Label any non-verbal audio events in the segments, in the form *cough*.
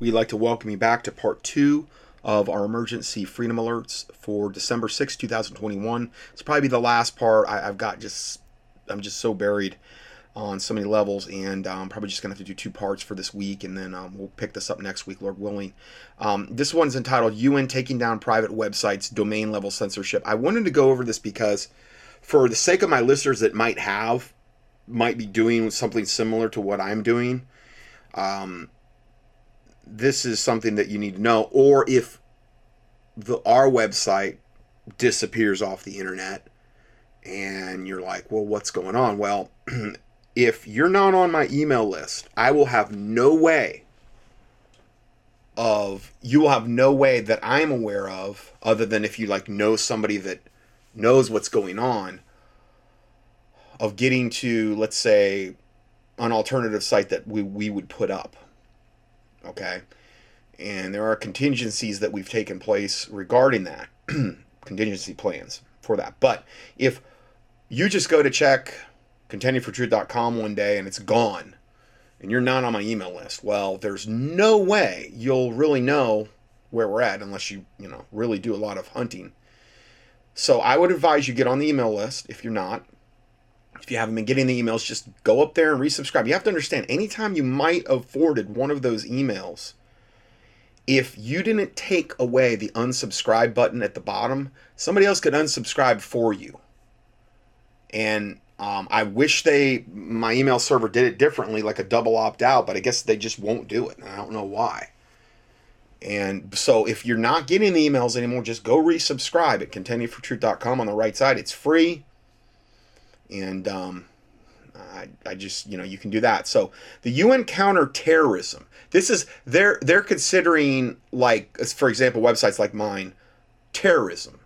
We'd like to welcome you back to part two of our emergency freedom alerts for December 6, 2021. It's probably the last part. I, have got just, I'm just so buried on so many levels, and I'm um, probably just going to have to do two parts for this week, and then um, we'll pick this up next week, Lord willing. Um, this one's entitled UN Taking Down Private Websites, Domain Level Censorship. I wanted to go over this because, for the sake of my listeners that might have, might be doing something similar to what I'm doing, um, this is something that you need to know. Or if the our website disappears off the internet, and you're like, well, what's going on? Well, *clears throat* if you're not on my email list, I will have no way of you will have no way that I'm aware of other than if you like know somebody that knows what's going on of getting to let's say an alternative site that we, we would put up okay and there are contingencies that we've taken place regarding that *clears throat* contingency plans for that but if you just go to check contendingfortruth.com one day and it's gone and you're not on my email list, well, there's no way you'll really know where we're at unless you, you know, really do a lot of hunting. So I would advise you get on the email list if you're not. If you haven't been getting the emails, just go up there and resubscribe. You have to understand anytime you might have forwarded one of those emails, if you didn't take away the unsubscribe button at the bottom, somebody else could unsubscribe for you. And um, I wish they my email server did it differently, like a double opt out, but I guess they just won't do it. I don't know why. And so if you're not getting the emails anymore, just go resubscribe at contendingfortruth.com on the right side. It's free. And um, I, I just, you know, you can do that. So the UN counterterrorism. This is they're they're considering like for example, websites like mine, terrorism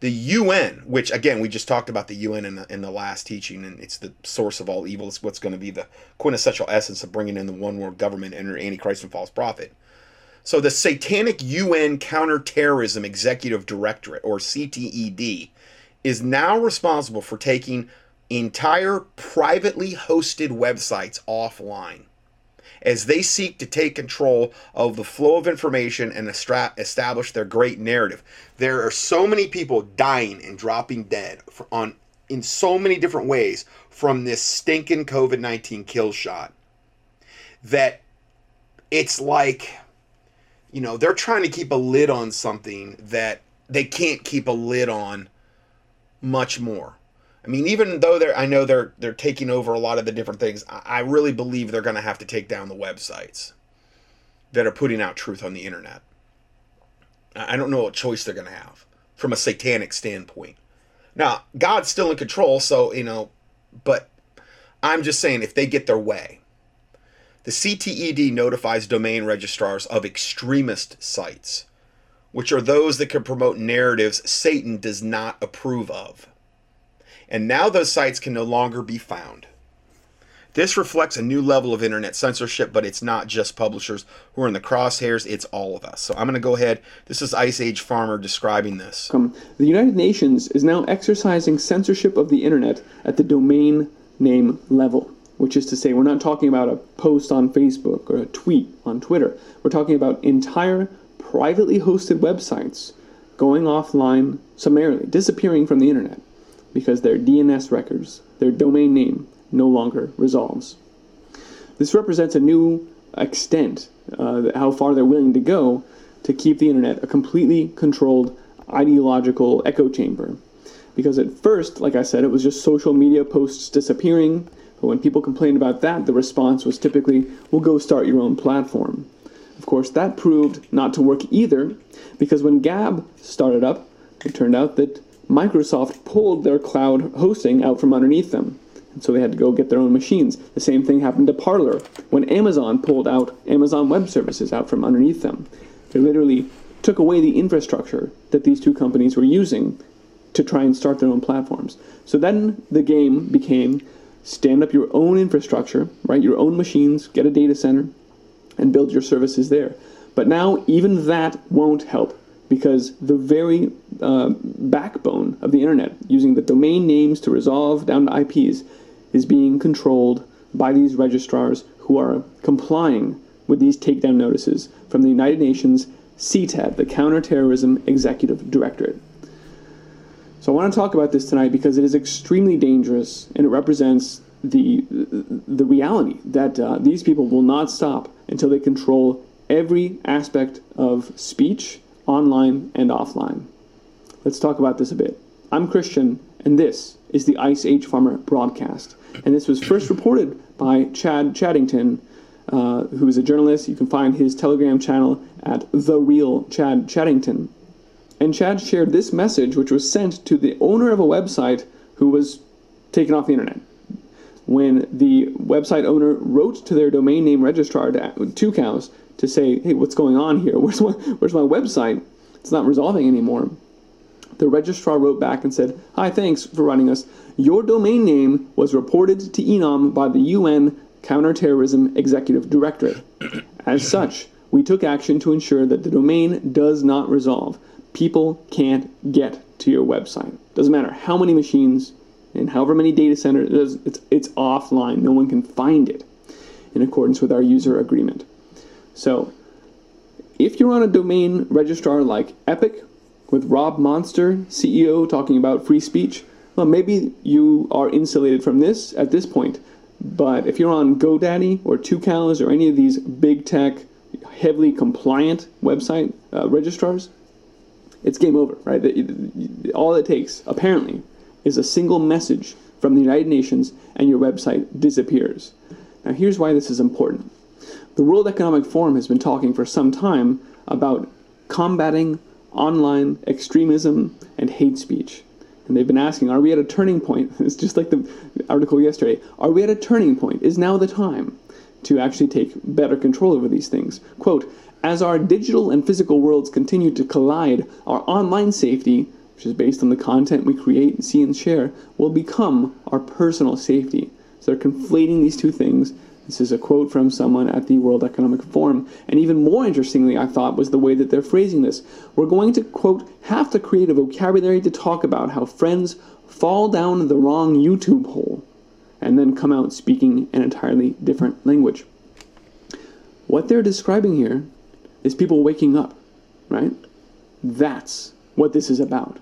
the UN, which again we just talked about the UN in the in the last teaching, and it's the source of all evil. It's what's going to be the quintessential essence of bringing in the one world government and antichrist and false prophet. So the Satanic UN Counterterrorism Executive Directorate, or CTED, is now responsible for taking entire privately hosted websites offline as they seek to take control of the flow of information and establish their great narrative. There are so many people dying and dropping dead on in so many different ways from this stinking COVID 19 kill shot that it's like, you know, they're trying to keep a lid on something that they can't keep a lid on much more. I mean, even though they're, I know they're they're taking over a lot of the different things. I, I really believe they're going to have to take down the websites that are putting out truth on the internet. I don't know what choice they're going to have from a satanic standpoint. Now, God's still in control, so you know, but I'm just saying if they get their way. The CTED notifies domain registrars of extremist sites, which are those that can promote narratives Satan does not approve of and now those sites can no longer be found. This reflects a new level of internet censorship, but it's not just publishers who are in the crosshairs, it's all of us. So I'm going to go ahead. This is Ice Age Farmer describing this. The United Nations is now exercising censorship of the internet at the domain name level, which is to say, we're not talking about a post on Facebook or a tweet on Twitter. We're talking about entire privately hosted websites going offline summarily, disappearing from the internet because their DNS records, their domain name, no longer resolves. This represents a new extent, uh, how far they're willing to go to keep the internet a completely controlled ideological echo chamber. Because at first, like I said, it was just social media posts disappearing, but when people complained about that, the response was typically, well, go start your own platform. Of course, that proved not to work either, because when Gab started up, it turned out that Microsoft pulled their cloud hosting out from underneath them. And so they had to go get their own machines. The same thing happened to Parler when Amazon pulled out Amazon Web Services out from underneath them. They literally took away the infrastructure that these two companies were using to try and start their own platforms. So then the game became stand up your own infrastructure, right? Your own machines, get a data center, and build your services there. But now even that won't help because the very uh, backbone of the internet, using the domain names to resolve down to IPs, is being controlled by these registrars who are complying with these takedown notices from the United Nations CTED, the Counterterrorism Executive Directorate. So I want to talk about this tonight because it is extremely dangerous and it represents the the reality that uh, these people will not stop until they control every aspect of speech, online and offline. Let's talk about this a bit. I'm Christian, and this is the Ice Age Farmer broadcast. And this was first reported by Chad Chaddington, uh, who is a journalist. You can find his Telegram channel at the real Chad Chaddington. And Chad shared this message, which was sent to the owner of a website who was taken off the internet when the website owner wrote to their domain name registrar to, Tucows to say, hey, what's going on here? *laughs* Where's my, where's my website? It's not resolving anymore. The registrar wrote back and said, Hi, thanks for running us. Your domain name was reported to ENOM by the UN Counterterrorism Executive Directorate. As such, we took action to ensure that the domain does not resolve. People can't get to your website. Doesn't matter how many machines, and however many data centers, it's, it's offline. No one can find it in accordance with our user agreement. So, if you're on a domain registrar like Epik, with Rob Monster, CEO, talking about free speech, well, maybe you are insulated from this at this point. But if you're on GoDaddy or Tucows or any of these big tech, heavily compliant website uh, registrars, it's game over, right? All it takes, apparently, is a single message from the United Nations and your website disappears. Now, here's why this is important. The World Economic Forum has been talking for some time about combating online extremism and hate speech. And they've been asking, are we at a turning point? *laughs* It's just like the article yesterday. Are we at a turning point? Is now the time to actually take better control over these things? Quote, as our digital and physical worlds continue to collide, our online safety which is based on the content we create, see, and share, will become our personal safety. So they're conflating these two things. This is a quote from someone at the World Economic Forum. And even more interestingly, I thought, was the way that they're phrasing this. We're going to, quote, have to create a vocabulary to talk about how friends fall down the wrong YouTube hole and then come out speaking an entirely different language. What they're describing here is people waking up, right? That's what this is about.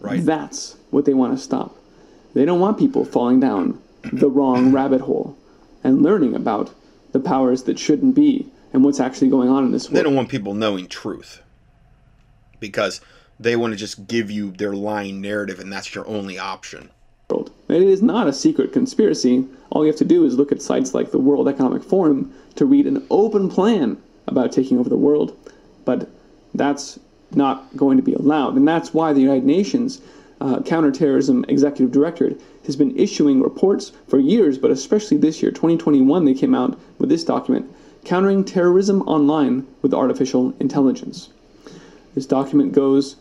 Right. That's what they want to stop. They don't want people falling down the wrong rabbit hole and learning about the powers that shouldn't be and what's actually going on in this world. They don't want people knowing truth because they want to just give you their lying narrative and that's your only option. It is not a secret conspiracy. All you have to do is look at sites like the World Economic Forum to read an open plan about taking over the world. But that's not going to be allowed. And that's why the United Nations uh, Counterterrorism Executive Directorate has been issuing reports for years, but especially this year, 2021, they came out with this document Countering Terrorism Online with Artificial Intelligence. This document goes,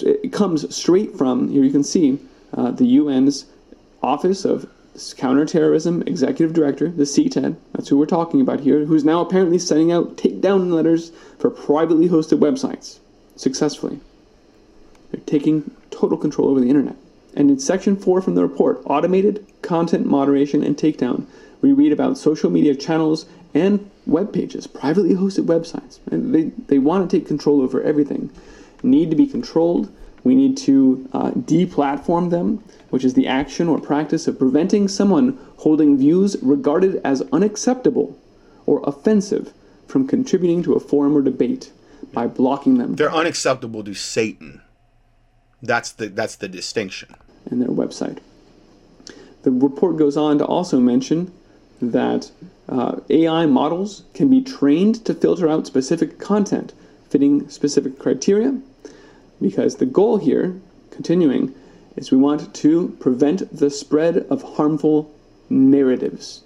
it comes straight from, here you can see, uh, the UN's Office of Counterterrorism Executive Director, the CTED, that's who we're talking about here, who's now apparently sending out takedown letters for privately hosted websites successfully. They're taking total control over the internet. And in section four from the report, automated content moderation and takedown, we read about social media channels and web pages, privately hosted websites. And they, they want to take control over everything. Need to be controlled. We need to uh, deplatform them, which is the action or practice of preventing someone holding views regarded as unacceptable or offensive from contributing to a forum or debate by blocking them. They're unacceptable to Satan. That's the that's the distinction. In their website. The report goes on to also mention that uh, AI models can be trained to filter out specific content fitting specific criteria, because the goal here, continuing, is we want to prevent the spread of harmful narratives.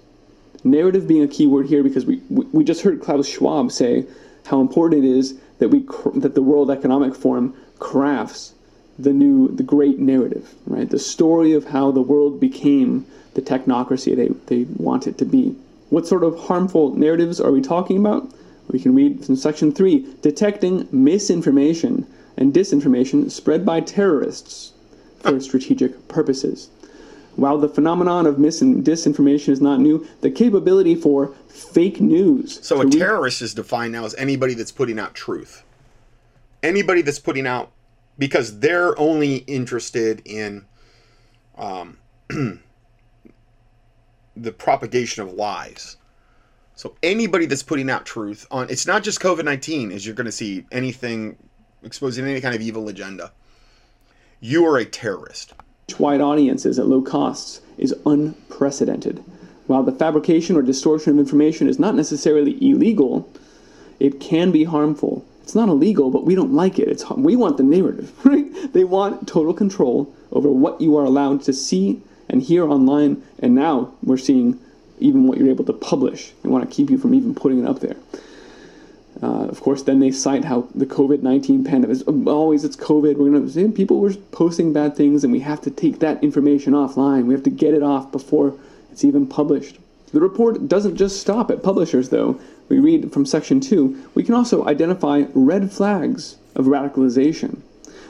Narrative being a key word here because we, we just heard Klaus Schwab say how important it is that we that the World Economic Forum crafts the new the great narrative, right? The story of how the world became the technocracy they, they want it to be. What sort of harmful narratives are we talking about? We can read from section three detecting misinformation and disinformation spread by terrorists for strategic purposes. While the phenomenon of mis and disinformation is not new, the capability for fake news. So a re- terrorist is defined now as anybody that's putting out truth. Anybody that's putting out because they're only interested in um, *clears throat* the propagation of lies. So anybody that's putting out truth on it's not just COVID nineteen as you're going to see anything exposing any kind of evil agenda. You are a terrorist. wide audiences at low costs is unprecedented. While the fabrication or distortion of information is not necessarily illegal, it can be harmful. It's not illegal, but we don't like it. It's we want the narrative, *laughs* right? They want total control over what you are allowed to see and hear online, and now we're seeing even what you're able to publish. They want to keep you from even putting it up there. Uh, of course, then they cite how the COVID 19 pandemic is always it's COVID. We're going to people were posting bad things, and we have to take that information offline. We have to get it off before it's even published. The report doesn't just stop at publishers, though. We read from section 2 we can also identify red flags of radicalization.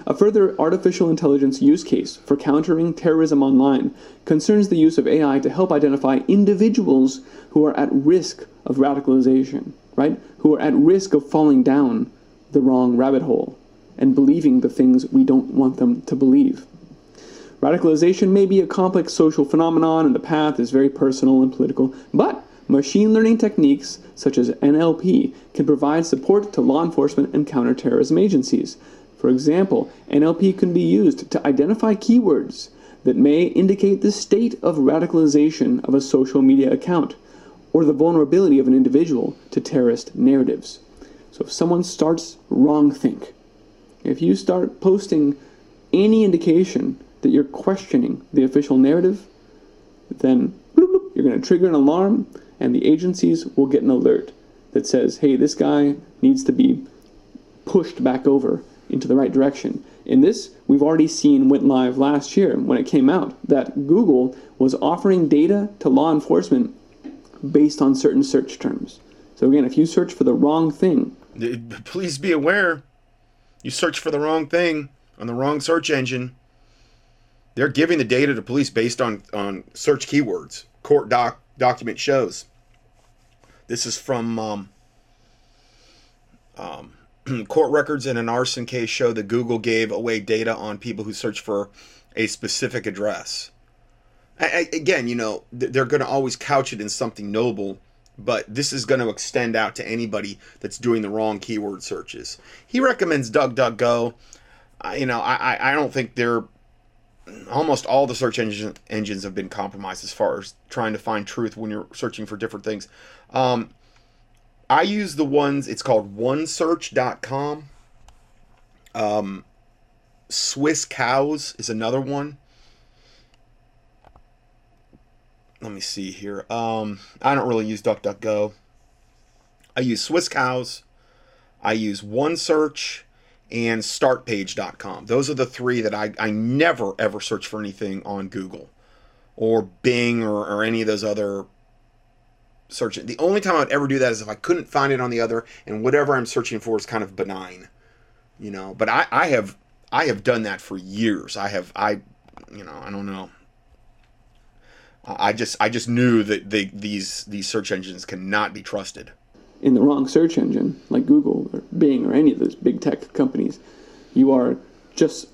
A further artificial intelligence use case for countering terrorism online concerns the use of AI to help identify individuals who are at risk of radicalization, right? Who are at risk of falling down the wrong rabbit hole and believing the things we don't want them to believe. Radicalization may be a complex social phenomenon and the path is very personal and political, but machine learning techniques such as NLP can provide support to law enforcement and counterterrorism agencies. For example, NLP can be used to identify keywords that may indicate the state of radicalization of a social media account or the vulnerability of an individual to terrorist narratives. So if someone starts wrongthink, if you start posting any indication that you're questioning the official narrative, then you're going to trigger an alarm and the agencies will get an alert that says, hey, this guy needs to be pushed back over into the right direction. In this, we've already seen went live last year when it came out that Google was offering data to law enforcement based on certain search terms. So again, if you search for the wrong thing, Please be aware, you search for the wrong thing on the wrong search engine. They're giving the data to police based on, on search keywords. Court doc document shows. This is from um, um, *clears throat* court records in an arson case show that Google gave away data on people who search for a specific address. I, I, again, you know, th- they're going to always couch it in something noble, but this is going to extend out to anybody that's doing the wrong keyword searches. He recommends DuckDuckGo. Uh, you know, I, I don't think they're almost all the search engine, engines have been compromised as far as trying to find truth when you're searching for different things. Um, I use the ones, it's called onesearch.com. Um, Swisscows is another one. Let me see here. Um, I don't really use DuckDuckGo. I use Swisscows. I use OneSearch and StartPage.com. Those are the three that I, I never ever search for anything on Google or Bing or, or any of those other search. The only time I would ever do that is if I couldn't find it on the other and whatever I'm searching for is kind of benign, you know. But I, I have I have done that for years. I have I you know I don't know. I just I just knew that they, these these search engines cannot be trusted in the wrong search engine, like Google Bing or any of those big tech companies, you are just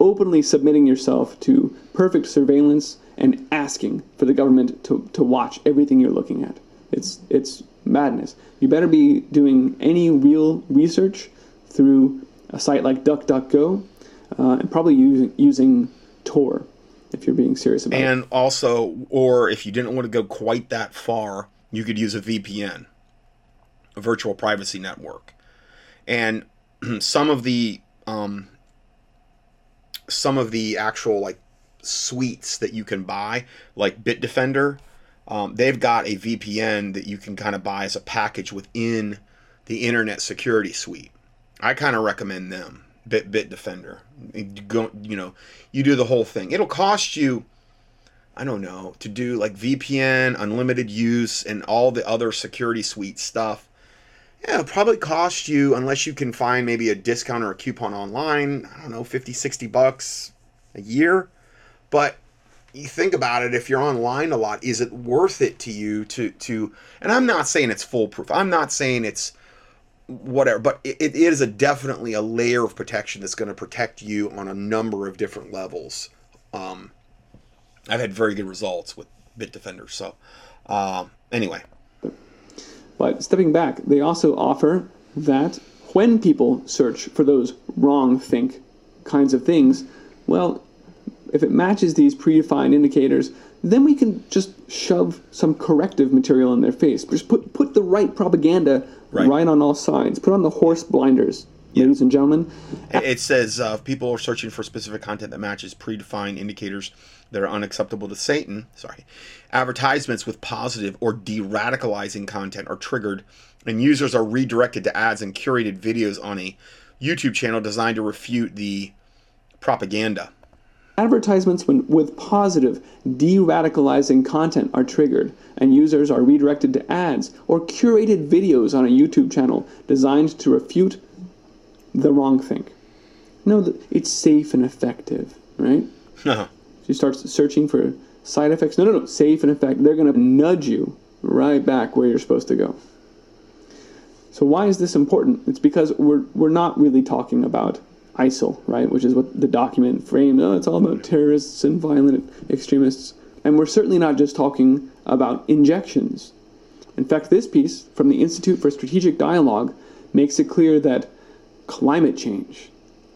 openly submitting yourself to perfect surveillance and asking for the government to, to watch everything you're looking at. It's, it's madness. You better be doing any real research through a site like DuckDuckGo uh, and probably using, using Tor if you're being serious about and it. And also, or if you didn't want to go quite that far, you could use a VPN a virtual privacy network. And *clears throat* some of the um, some of the actual like suites that you can buy, like Bitdefender, um, they've got a VPN that you can kind of buy as a package within the Internet Security Suite. I kind of recommend them, Bit Bitdefender. Go, you know, you do the whole thing. It'll cost you. I don't know, to do like VPN, unlimited use, and all the other security suite stuff yeah, it'll probably cost you, unless you can find maybe a discount or a coupon online, I don't know, 50, 60 bucks a year. But you think about it if you're online a lot is it worth it to you to to and i'm not saying it's foolproof. I'm not saying it's whatever but it, it is a definitely a layer of protection that's going to protect you on a number of different levels. Um, i've had very good results with bitdefender so um, anyway but stepping back they also offer that when people search for those wrong think kinds of things well if it matches these predefined indicators, then we can just shove some corrective material in their face. Just put put the right propaganda right, right on all sides. Put on the horse blinders. Ladies and gentlemen. It says uh, people are searching for specific content that matches predefined indicators that are unacceptable to Satan. Sorry, advertisements with positive or de-radicalizing content are triggered, and users are redirected to ads and curated videos on a YouTube channel designed to refute the propaganda. Advertisements when, with positive, de radicalizing content are triggered, and users are redirected to ads or curated videos on a YouTube channel designed to refute the wrong thing. No, it's safe and effective, right? Uh-huh. She starts searching for side effects. No, no, no, safe and effective. They're going to nudge you right back where you're supposed to go. So, why is this important? It's because we're, we're not really talking about ISIL, right, which is what the document framed. Oh, it's all about terrorists and violent extremists. And we're certainly not just talking about injections. In fact, this piece from the Institute for Strategic Dialogue makes it clear that climate change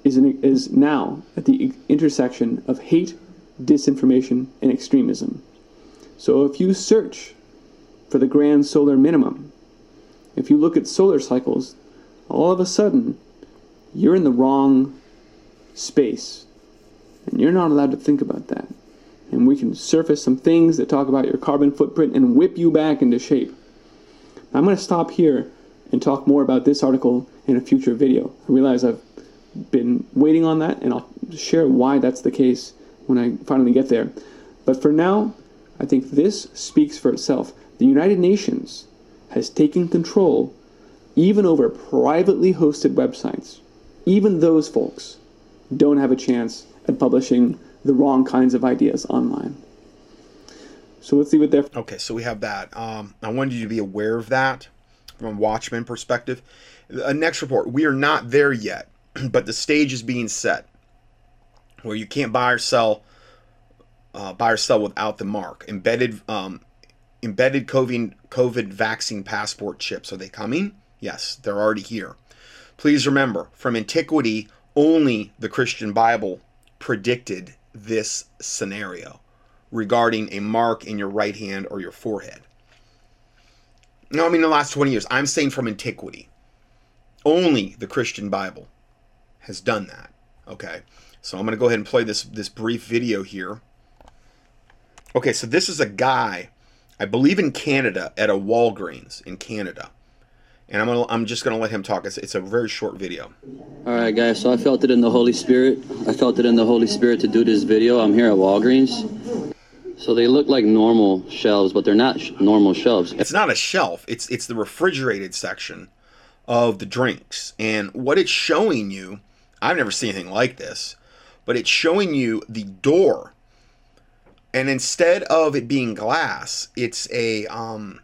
is, an, is now at the intersection of hate, disinformation, and extremism. So if you search for the grand solar minimum, if you look at solar cycles, all of a sudden you're in the wrong space. And you're not allowed to think about that. And we can surface some things that talk about your carbon footprint and whip you back into shape. I'm going to stop here and talk more about this article in a future video. I realize I've been waiting on that, and I'll share why that's the case when I finally get there. But for now, I think this speaks for itself. The United Nations has taken control even over privately hosted websites even those folks don't have a chance at publishing the wrong kinds of ideas online. So let's see what they're. Okay, so we have that. Um, I wanted you to be aware of that from a Watchman perspective. A next report. We are not there yet, *clears throat* but the stage is being set where you can't buy or sell, uh, buy or sell without the mark. Embedded, um, embedded COVID COVID vaccine passport chips. Are they coming? Yes, they're already here. Please remember, from antiquity, only the Christian Bible predicted this scenario regarding a mark in your right hand or your forehead. No, I mean the last 20 years. I'm saying from antiquity. Only the Christian Bible has done that. Okay. So I'm going to go ahead and play this this brief video here. Okay, so this is a guy, I believe in Canada, at a Walgreens in Canada and I'm gonna I'm just gonna let him talk. It's, it's a very short video. All right, guys. So I felt it in the Holy Spirit. I felt it in the Holy Spirit to do this video. I'm here at Walgreens. So they look like normal shelves, but they're not sh- normal shelves. It's not a shelf. It's it's the refrigerated section of the drinks, and what it's showing you. I've never seen anything like this, but it's showing you the door, and instead of it being glass, it's a um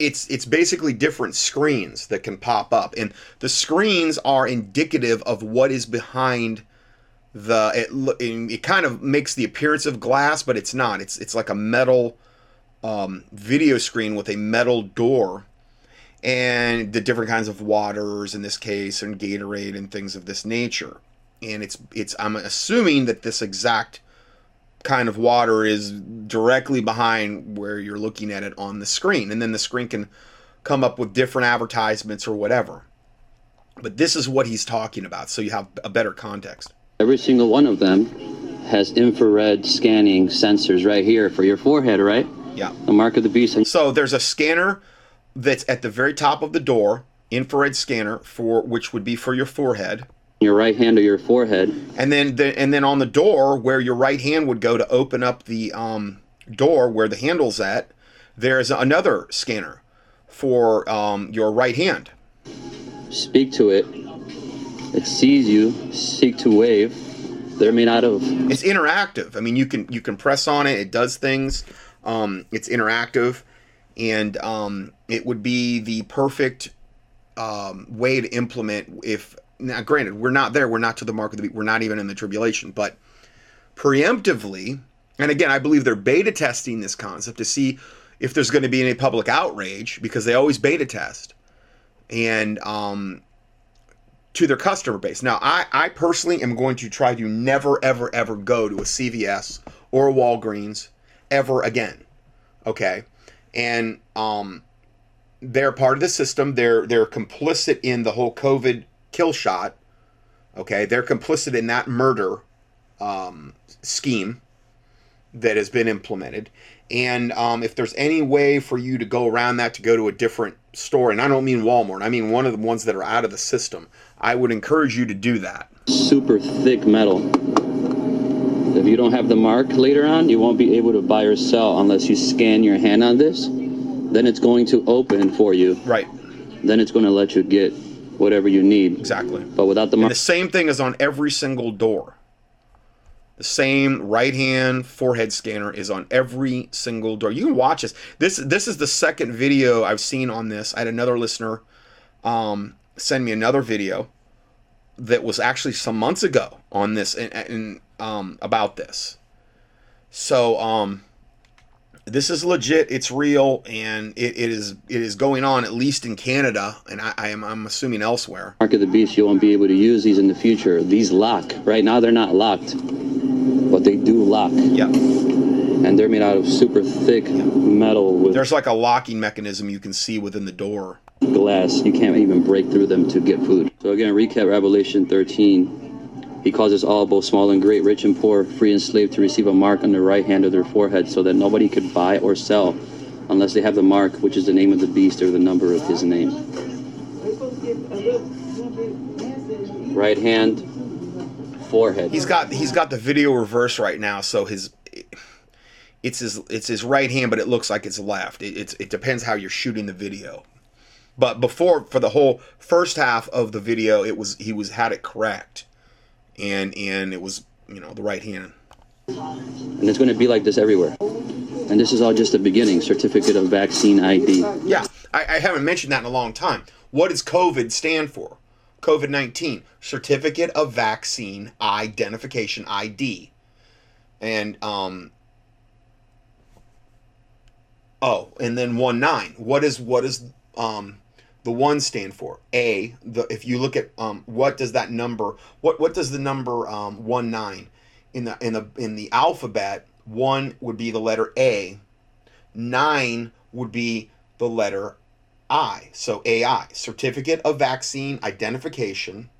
it's it's basically different screens that can pop up. And the screens are indicative of what is behind the it it kind of makes the appearance of glass but it's not. It's it's like a metal um, video screen with a metal door and the different kinds of waters in this case and Gatorade and things of this nature and it's it's I'm assuming that this exact kind of water is directly behind where you're looking at it on the screen. And then the screen can come up with different advertisements or whatever. But this is what he's talking about, so you have a better context. Every single one of them has infrared scanning sensors right here for your forehead, right? Yeah. The mark of the beast. So there's a scanner that's at the very top of the door, infrared scanner for which would be for your forehead your right hand or your forehead. And then the, and then on the door where your right hand would go to open up the um, door where the handle's at, there's another scanner for um, your right hand. Speak to it. It sees you. Seek to wave. They're made out of it's interactive. I mean, you can you can press on it. It does things. Um, it's interactive, and um, it would be the perfect um, way to implement. If now, granted, we're not there. We're not to the mark of the. We're not even in the tribulation, but preemptively, and again, I believe they're beta testing this concept to see if there's going to be any public outrage because they always beta test, and um, to their customer base. Now, I, I personally am going to try to never, ever, ever go to a CVS or a Walgreens ever again. Okay, and um, they're part of the system. They're they're complicit in the whole COVID kill shot. Okay, they're complicit in that murder um, scheme that has been implemented. And um, if there's any way for you to go around that to go to a different store, and I don't mean Walmart, I mean one of the ones that are out of the system, I would encourage you to do that. super thick metal. You don't have the mark later on, you won't be able to buy or sell unless you scan your hand on this. Then it's going to open for you. Right, Then it's going to let you get whatever you need. exactly. But without the And mark, the same thing is on every single door. The same right hand forehead scanner is on every single door. You can watch this. This this is the second video I've seen on this. I had another listener um, send me another video that was actually some months ago on this and, and um, about this. So um, this is legit. It's real, and it, it is it is going on at least in Canada, and I, I am I'm assuming elsewhere. mark of the beast, you won't be able to use these in the future. These lock. Right now, they're not locked, but they do lock. Yeah. And they're made out of super thick metal with There's like a locking mechanism you can see within the door. glass. You can't even break through them to get food. So again, recap Revelation 13. He causes all, both small and great, rich and poor, free and slave, to receive a mark on the right hand of their forehead, so that nobody could buy or sell unless they have the mark, which is the name of the beast or the number of his name. Right hand, forehead. He's got he's got the video reverse right now, so his it's his it's his right hand, but it looks like it's left. It, it's it depends how you're shooting the video. But before for the whole first half of the video, it was he was had it correct, and and it was you know the right hand. and it's going to be like this everywhere. And this is all just the beginning. Certificate of vaccine ID. Yeah, I, I haven't mentioned that in a long time. What does COVID stand for? COVID 19, Certificate of Vaccine Identification ID. And, um, oh, and then 1 9. What is, what is, um, the one stand for a the if you look at um what does that number what what does the number um one nine in the in the in the alphabet one would be the letter a nine would be the letter I. So AI, Certificate of Vaccine Identification,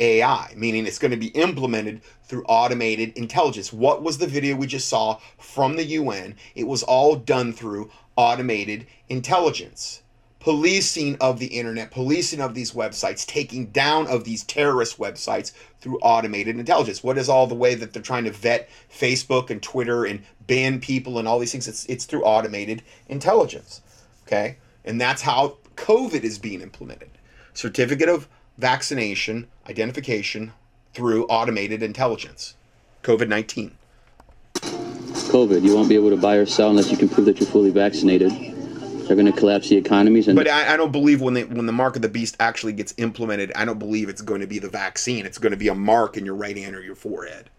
AI, meaning it's going to be implemented through automated intelligence. What was the video we just saw from the UN? It was all done through automated intelligence. Policing of the internet, policing of these websites, taking down of these terrorist websites through automated intelligence. What is all the way that they're trying to vet Facebook and Twitter and ban people and all these things? It's, it's through automated intelligence. Okay? And that's how COVID is being implemented. Certificate of vaccination identification through automated intelligence. COVID 19. COVID. You won't be able to buy or sell unless you can prove that you're fully vaccinated. They're going to collapse the economies But I, I don't believe when they, when the mark of the beast actually gets implemented, I don't believe it's going to be the vaccine. It's going to be a mark in your right hand or your forehead.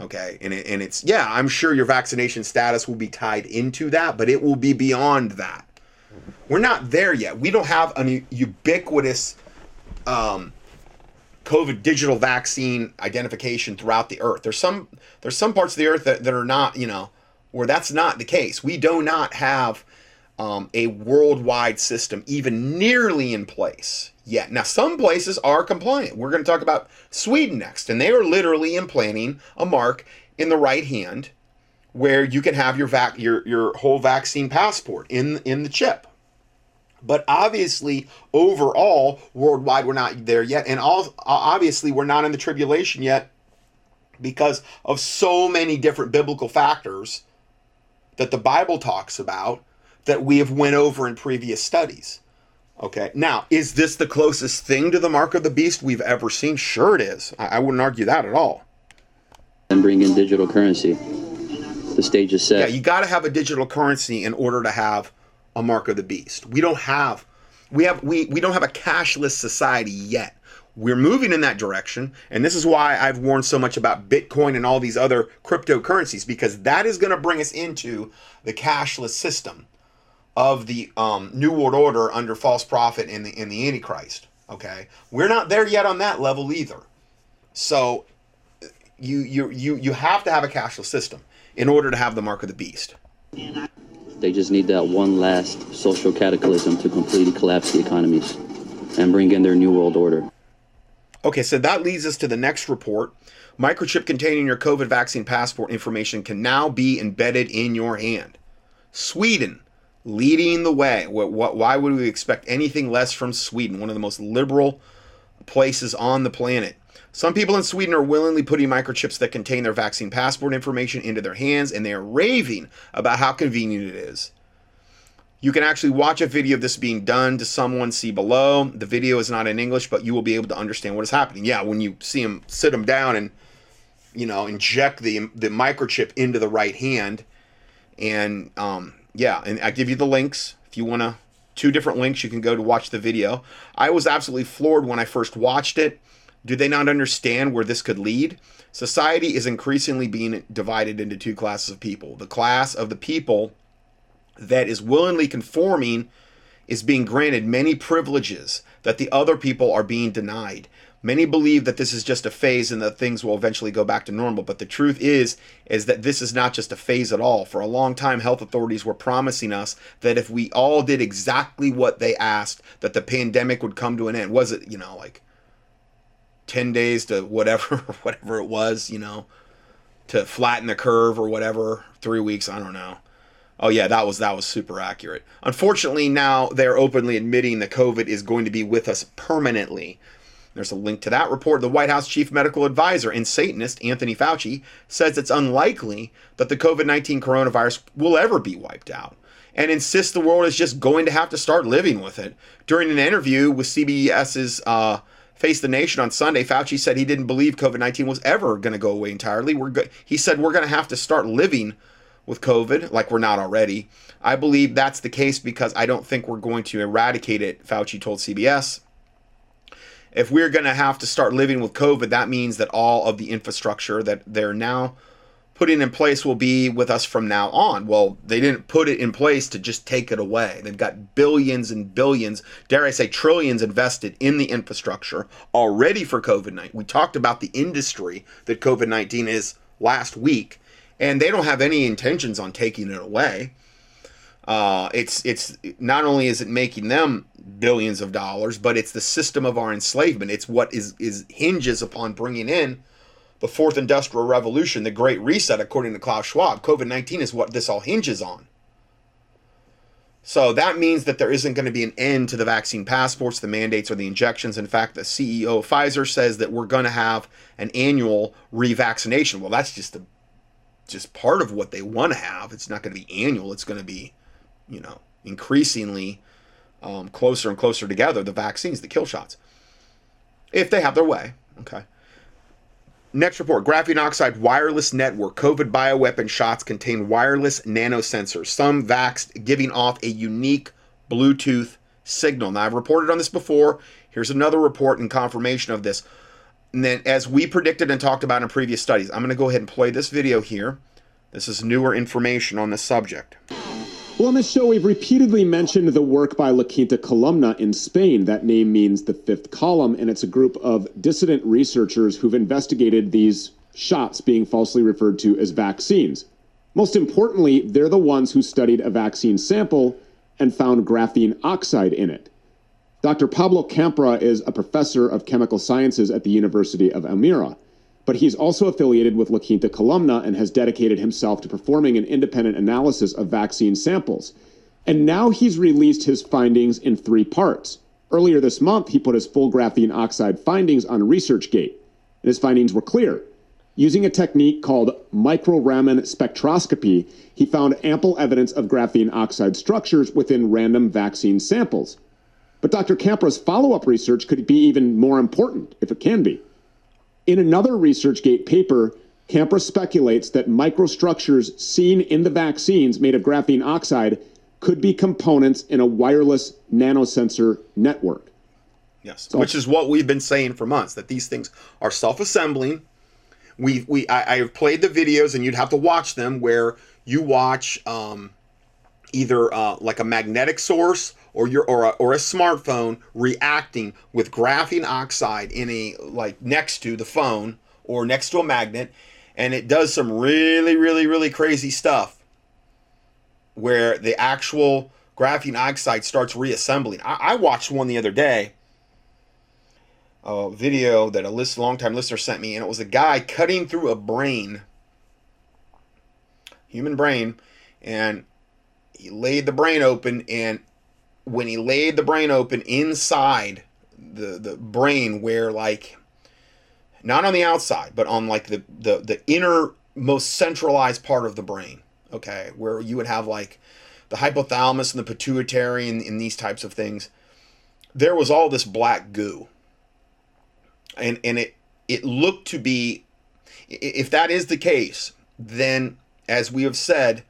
Okay, and it, and it's yeah, I'm sure your vaccination status will be tied into that, but it will be beyond that. We're not there yet. We don't have an ubiquitous um, COVID digital vaccine identification throughout the earth. There's some there's some parts of the earth that, that are not, you know, where that's not the case. We do not have um, a worldwide system even nearly in place yet. Now, some places are compliant. We're going to talk about Sweden next, and they are literally implanting a mark in the right hand where you can have your vac your your whole vaccine passport in in the chip. But obviously, overall, worldwide, we're not there yet, and all obviously we're not in the tribulation yet because of so many different biblical factors that the Bible talks about that we have went over in previous studies. Okay. Now, is this the closest thing to the mark of the beast we've ever seen? Sure, it is. I, I wouldn't argue that at all. And bring in digital currency. The stage is set. Yeah, you got to have a digital currency in order to have a mark of the beast. We don't have we have we we don't have a cashless society yet. We're moving in that direction, and this is why I've warned so much about Bitcoin and all these other cryptocurrencies because that is going to bring us into the cashless system of the um, New World Order under false prophet and the in the Antichrist. Okay, we're not there yet on that level either. So you you you you have to have a cashless system in order to have the mark of the beast. They just need that one last social cataclysm to completely collapse the economies and bring in their new world order. Okay, so that leads us to the next report. Microchip containing your COVID vaccine passport information can now be embedded in your hand. Sweden leading the way. What? Why would we expect anything less from Sweden, one of the most liberal places on the planet? Some people in Sweden are willingly putting microchips that contain their vaccine passport information into their hands, and they are raving about how convenient it is. You can actually watch a video of this being done to someone, see below. The video is not in English, but you will be able to understand what is happening. Yeah, when you see them sit them down and, you know, inject the, the microchip into the right hand. And, um, yeah, and I give you the links. If you want to, two different links, you can go to watch the video. I was absolutely floored when I first watched it do they not understand where this could lead? Society is increasingly being divided into two classes of people. The class of the people that is willingly conforming is being granted many privileges that the other people are being denied. Many believe that this is just a phase and that things will eventually go back to normal, but the truth is is that this is not just a phase at all. For a long time health authorities were promising us that if we all did exactly what they asked that the pandemic would come to an end. Was it, you know, like 10 days to whatever *laughs* whatever it was you know to flatten the curve or whatever? Three weeks? I don't know. Oh yeah that was that was super accurate. Unfortunately now they're openly admitting that covid is going to be with us permanently there's a link to that report the white house chief medical advisor and satanist anthony fauci says it's unlikely that the covid-19 coronavirus will ever be wiped out and insists the world is just going to have to start living with it during an interview with cbs's uh, Face the Nation on Sunday, Fauci said he didn't believe COVID 19 was ever going to go away entirely. We're go- he said we're going to have to start living with COVID like we're not already. I believe that's the case because I don't think we're going to eradicate it, Fauci told CBS. If we're going to have to start living with COVID, that means that all of the infrastructure that they're now putting in place will be with us from now on. Well, they didn't put it in place to just take it away. They've got billions and billions, dare I say trillions invested in the infrastructure already for COVID 19. We talked about the industry that COVID 19 is last week, and they don't have any intentions on taking it away. Uh, it's it's not only is it making them billions of dollars, but it's the system of our enslavement. It's what is is hinges upon bringing in the fourth industrial revolution, the Great Reset, according to Klaus Schwab. COVID 19 is what this all hinges on. So that means that there isn't going to be an end to the vaccine passports, the mandates, or the injections. In fact, the CEO of Pfizer says that we're going to have an annual revaccination. Well, that's just a just part of what they want to have. It's not going to be annual. It's going to be, you know, increasingly um, closer and closer together. The vaccines, the kill shots, if they have their way. Okay. Next report graphene oxide wireless network. COVID bioweapon shots contain wireless nanosensors, some vaxxed giving off a unique Bluetooth signal. Now, I've reported on this before. Here's another report and confirmation of this. And then, as we predicted and talked about in previous studies, I'm going to go ahead and play this video here. This is newer information on this subject. Well, on this show, we've repeatedly mentioned the work by La Quinta Columna in Spain. That name means the fifth column, and it's a group of dissident researchers who've investigated these shots being falsely referred to as vaccines. Most importantly, they're the ones who studied a vaccine sample and found graphene oxide in it. Dr. Pablo Campra is a professor of chemical sciences at the University of Almeria but he's also affiliated with La Quinta Columna and has dedicated himself to performing an independent analysis of vaccine samples. And now he's released his findings in three parts. Earlier this month, he put his full graphene oxide findings on ResearchGate, and his findings were clear. Using a technique called micro-Raman spectroscopy, he found ample evidence of graphene oxide structures within random vaccine samples. But Dr. Campra's follow up research could be even more important, if it can be. In another ResearchGate paper, Campra speculates that microstructures seen in the vaccines made of graphene oxide could be components in a wireless nanosensor network. Yes, so, which is what we've been saying for months that these things are self-assembling. We we I, have played the videos, and you'd have to watch them where you watch um, either uh, like a magnetic source or your or a, or a smartphone reacting with graphene oxide in a like next to the phone or next to a magnet, and it does some really really really crazy stuff where the actual graphene oxide starts reassembling. I, I watched one the other day, a video that a list, long-time listener sent me, and it was a guy cutting through a brain, human brain, and he laid the brain open, and when he laid the brain open inside the the brain, where like not on the outside, but on like the the the inner most centralized part of the brain okay, where you would have like the hypothalamus and the pituitary and, and these types of things, there was all this black goo. And and it it looked to be if that is the case, then as we have said,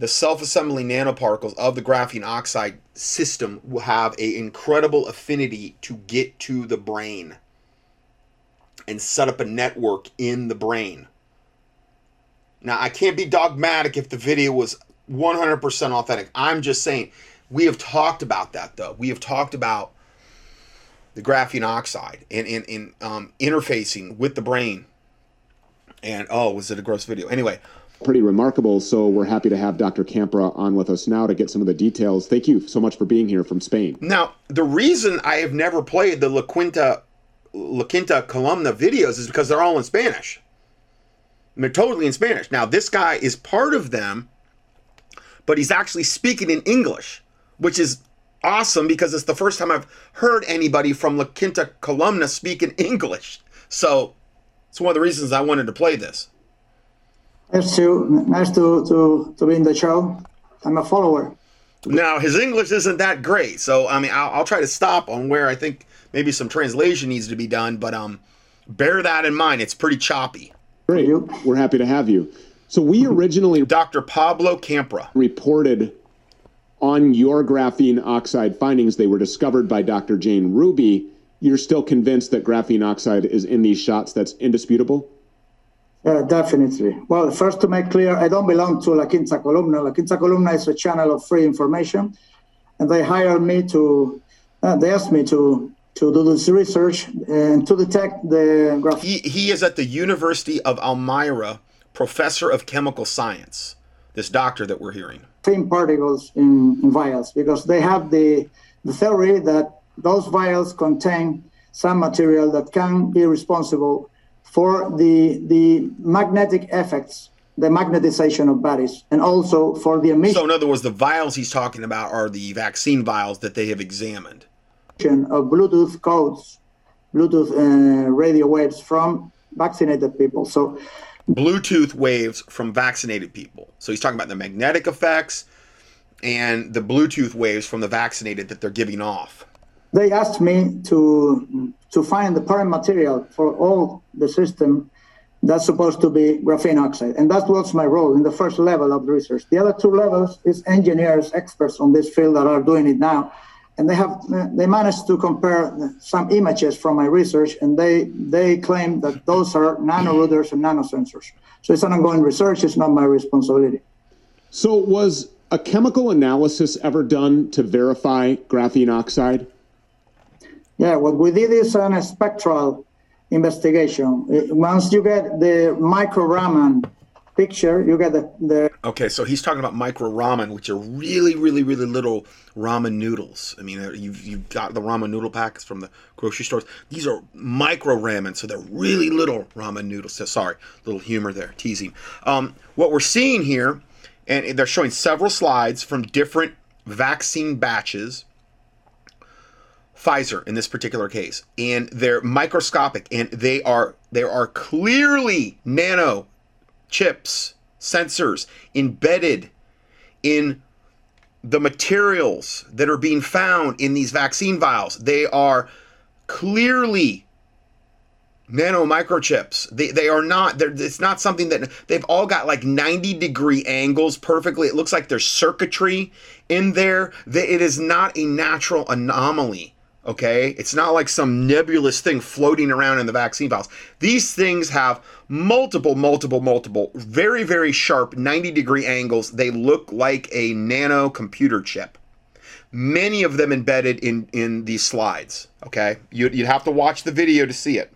the self-assembling nanoparticles of the graphene oxide system will have an incredible affinity to get to the brain and set up a network in the brain now, I can't be dogmatic if the video was 100% authentic. I'm just saying, we have talked about that, though. We have talked about the graphene oxide and, and, and um, interfacing with the brain. And, oh, was it a gross video? Anyway. Pretty remarkable. So we're happy to have Dr. Campra on with us now to get some of the details. Thank you so much for being here from Spain. Now, the reason I have never played the La Quinta, La Quinta Columna videos is because they're all in Spanish. They're totally in Spanish. Now, this guy is part of them, but he's actually speaking in English, which is awesome because it's the first time I've heard anybody from La Quinta Columna speak in *laughs* English. So it's one of the reasons I wanted to play this. Nice to nice to to, to be in the show. I'm a follower. Now his English isn't that great, so I mean I'll, I'll try to stop on where I think maybe some translation needs to be done, but um, bear that in mind. It's pretty choppy. Great. We're happy to have you. So we originally Dr. Pablo Campra reported on your graphene oxide findings. They were discovered by Dr. Jane Ruby. You're still convinced that graphene oxide is in these shots? That's indisputable? Uh, definitely. Well, first to make clear, I don't belong to La Quinta Columna. La Quinta Columna is a channel of free information, and they hired me to, uh, they asked me to to do this research and to detect the graph. He, he is at the University of Almería, professor of chemical science, this doctor that we're hearing. Thin particles in, in vials because they have the, the theory that those vials contain some material that can be responsible for the, the magnetic effects the magnetization of bodies and also for the emission. So, in other words, the vials he's talking about are the vaccine vials that they have examined of Bluetooth codes, Bluetooth uh, radio waves from vaccinated people. So, Bluetooth waves from vaccinated people. So he's talking about the magnetic effects and the Bluetooth waves from the vaccinated that they're giving off. They asked me to to find the parent material for all the system that's supposed to be graphene oxide, and that was my role in the first level of the research. The other two levels is engineers, experts on this field that are doing it now and they have they managed to compare some images from my research, and they they claim that those are nanorouters and nanosensors. So it's an ongoing research. It's not my responsibility. So was a chemical analysis ever done to verify graphene oxide? Yeah, what we did is an spectral investigation. Once you get the micro Raman picture, you get the, the. Okay, so he's talking about micro ramen, which are really, really, really little ramen noodles. I mean, uh, you've, you've got the ramen noodle packs from the grocery stores. These are micro ramen, so they're really little ramen noodles. So, sorry, little humor there, teasing. Um, what we're seeing here, and they're showing several slides from different vaccine batches. Pfizer in this particular case, and they're microscopic, and they are there are clearly nano chips, sensors embedded in the materials that are being found in these vaccine vials, they are clearly nano microchips. They, they are not, it's not something that they've all got like 90 degree angles perfectly. It looks like there's circuitry in there. It is not a natural anomaly. Okay, it's not like some nebulous thing floating around in the vaccine vials. These things have multiple, multiple, multiple, very, very sharp 90 degree angles. They look like a nano computer chip. Many of them embedded in in these slides. Okay, you'd, you'd have to watch the video to see it.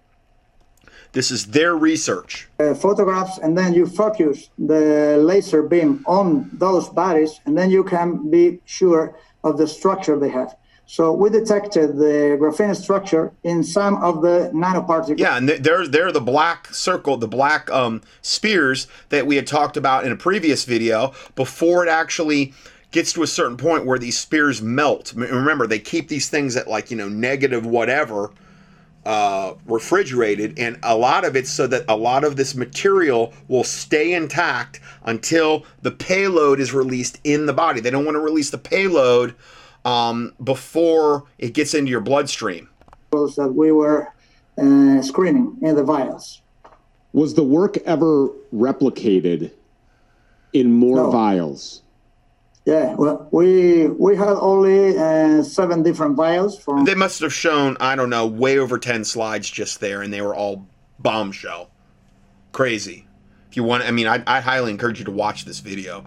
This is their research. Uh, photographs, and then you focus the laser beam on those bodies, and then you can be sure of the structure they have. So we detected the graphene structure in some of the nanoparticles. Yeah, and they're they're the black circle, the black um, spears that we had talked about in a previous video before it actually gets to a certain point where these spears melt. Remember, they keep these things at like you know negative whatever uh, refrigerated, and a lot of it so that a lot of this material will stay intact until the payload is released in the body. They don't want to release the payload um, before it gets into your bloodstream? That we were uh, screening in the vials. Was the work ever replicated in more no. vials? Yeah, well, we we had only uh, seven different vials. From they must have shown I don't know way over ten slides just there, and they were all bombshell, crazy. If you want, I mean, I I highly encourage you to watch this video.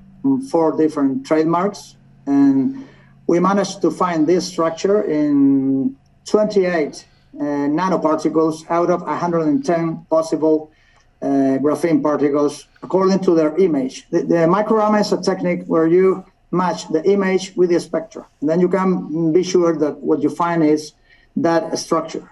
Four different trademarks, and we managed to find this structure in 28 uh, nanoparticles out of 110 possible uh, graphene particles according to their image. The, the is a technique where you match the image with the spectra. Then you can be sure that what you find is that structure.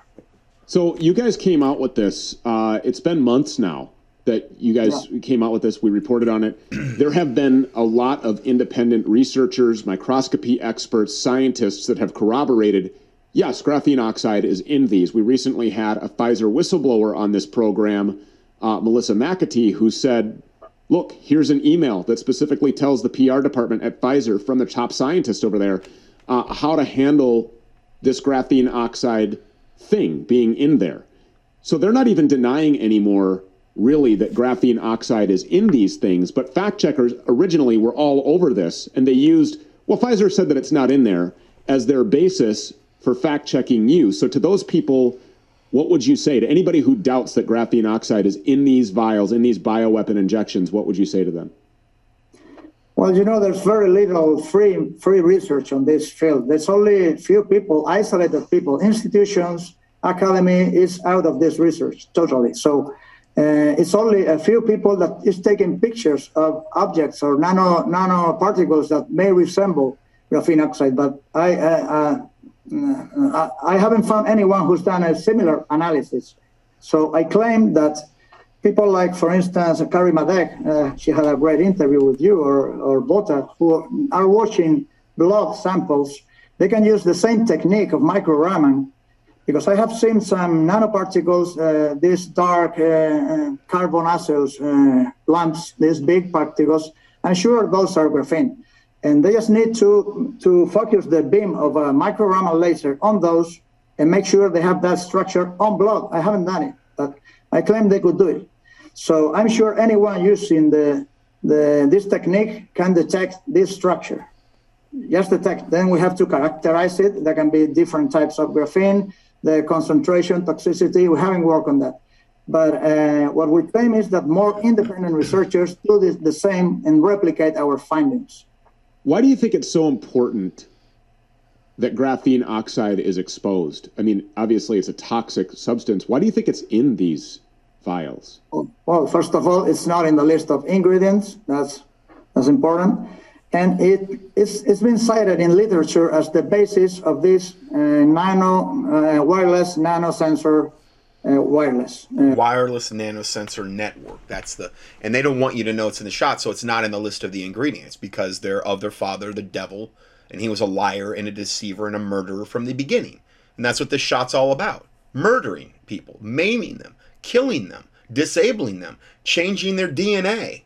So you guys came out with this. Uh, it's been months now that you guys yeah. came out with this. We reported on it. *clears throat* there have been a lot of independent researchers, microscopy experts, scientists that have corroborated yes, graphene oxide is in these. We recently had a Pfizer whistleblower on this program, uh, Melissa McAtee, who said, look, here's an email that specifically tells the PR department at Pfizer from the top scientist over there uh, how to handle this graphene oxide thing being in there. So they're not even denying anymore really that graphene oxide is in these things, but fact checkers originally were all over this and they used, well, Pfizer said that it's not in there as their basis for fact checking you. So to those people, what would you say to anybody who doubts that graphene oxide is in these vials, in these bioweapon injections? What would you say to them? Well, you know, there's very little free free research on this field. There's only a few people, isolated people, institutions, academy is out of this research totally. So uh, it's only a few people that is taking pictures of objects or nano nanoparticles that may resemble graphene oxide, but I, uh, uh, I haven't found anyone who's done a similar analysis. So I claim that people like, for instance, Carrie Madej, uh, she had a great interview with you, or, or Bota, who are watching blood samples, they can use the same technique of micro Raman because I have seen some nanoparticles, uh, these dark uh, uh, carbonaceous uh, lumps, these big particles. I'm sure those are graphene. And they just need to, to focus the beam of a micro Raman laser on those and make sure they have that structure on block. I haven't done it, but I claim they could do it. So I'm sure anyone using the, the, this technique can detect this structure. Just detect. Then we have to characterize it. There can be different types of graphene the concentration, toxicity. We haven't worked on that. But uh, what we claim is that more independent researchers do this, the same and replicate our findings. Why do you think it's so important that graphene oxide is exposed? I mean, obviously it's a toxic substance. Why do you think it's in these vials? Well, first of all, it's not in the list of ingredients. That's that's important and it, it's, it's been cited in literature as the basis of this uh, nano uh, wireless nanosensor uh, wireless uh, wireless nanosensor network. That's the and they don't want you to know it's in the shot so it's not in the list of the ingredients because they're of their father the devil and he was a liar and a deceiver and a murderer from the beginning. And that's what this shot's all about. Murdering people maiming them killing them disabling them changing their dna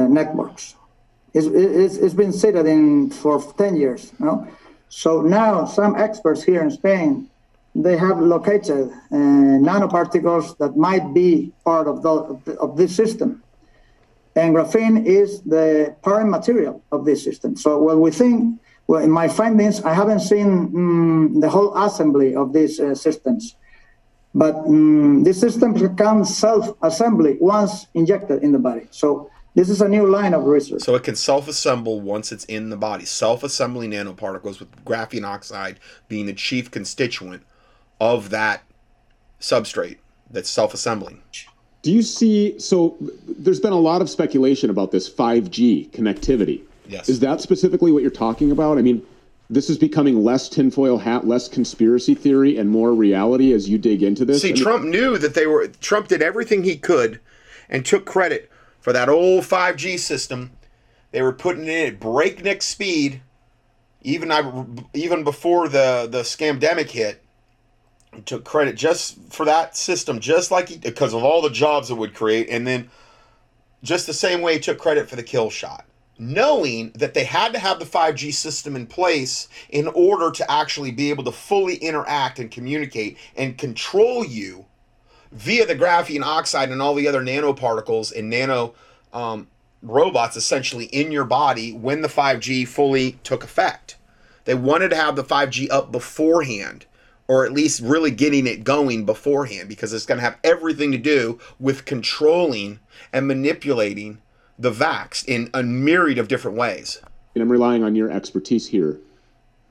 networks It's, it's, been stated in for 10 years. So now some experts here in Spain, they have located uh, nanoparticles that might be part of, the, of this system. And graphene is the parent material of this system. So what we think, well, in my findings, I haven't seen um, the whole assembly of these uh, systems. But um, these systems can self-assembly once injected in the body. So this is a new line of research. So it can self-assemble once it's in the body. Self-assembling nanoparticles with graphene oxide being the chief constituent of that substrate that's self-assembling. Do you see? So there's been a lot of speculation about this 5G connectivity. Yes. Is that specifically what you're talking about? I mean, this is becoming less tinfoil hat, less conspiracy theory, and more reality as you dig into this. See, I mean, Trump knew that they were. Trump did everything he could, and took credit for that old 5G system. They were putting it in at breakneck speed, even I, even before the the scamdemic hit. Took credit just for that system, just like because of all the jobs it would create, and then just the same way he took credit for the kill shot, knowing that they had to have the 5G system in place in order to actually be able to fully interact and communicate and control you via the graphene oxide and all the other nanoparticles and nano um, robots essentially in your body when the 5G fully took effect. They wanted to have the 5G up beforehand, or at least really getting it going beforehand, because it's going to have everything to do with controlling and manipulating the vax in a myriad of different ways. and I'm relying on your expertise here.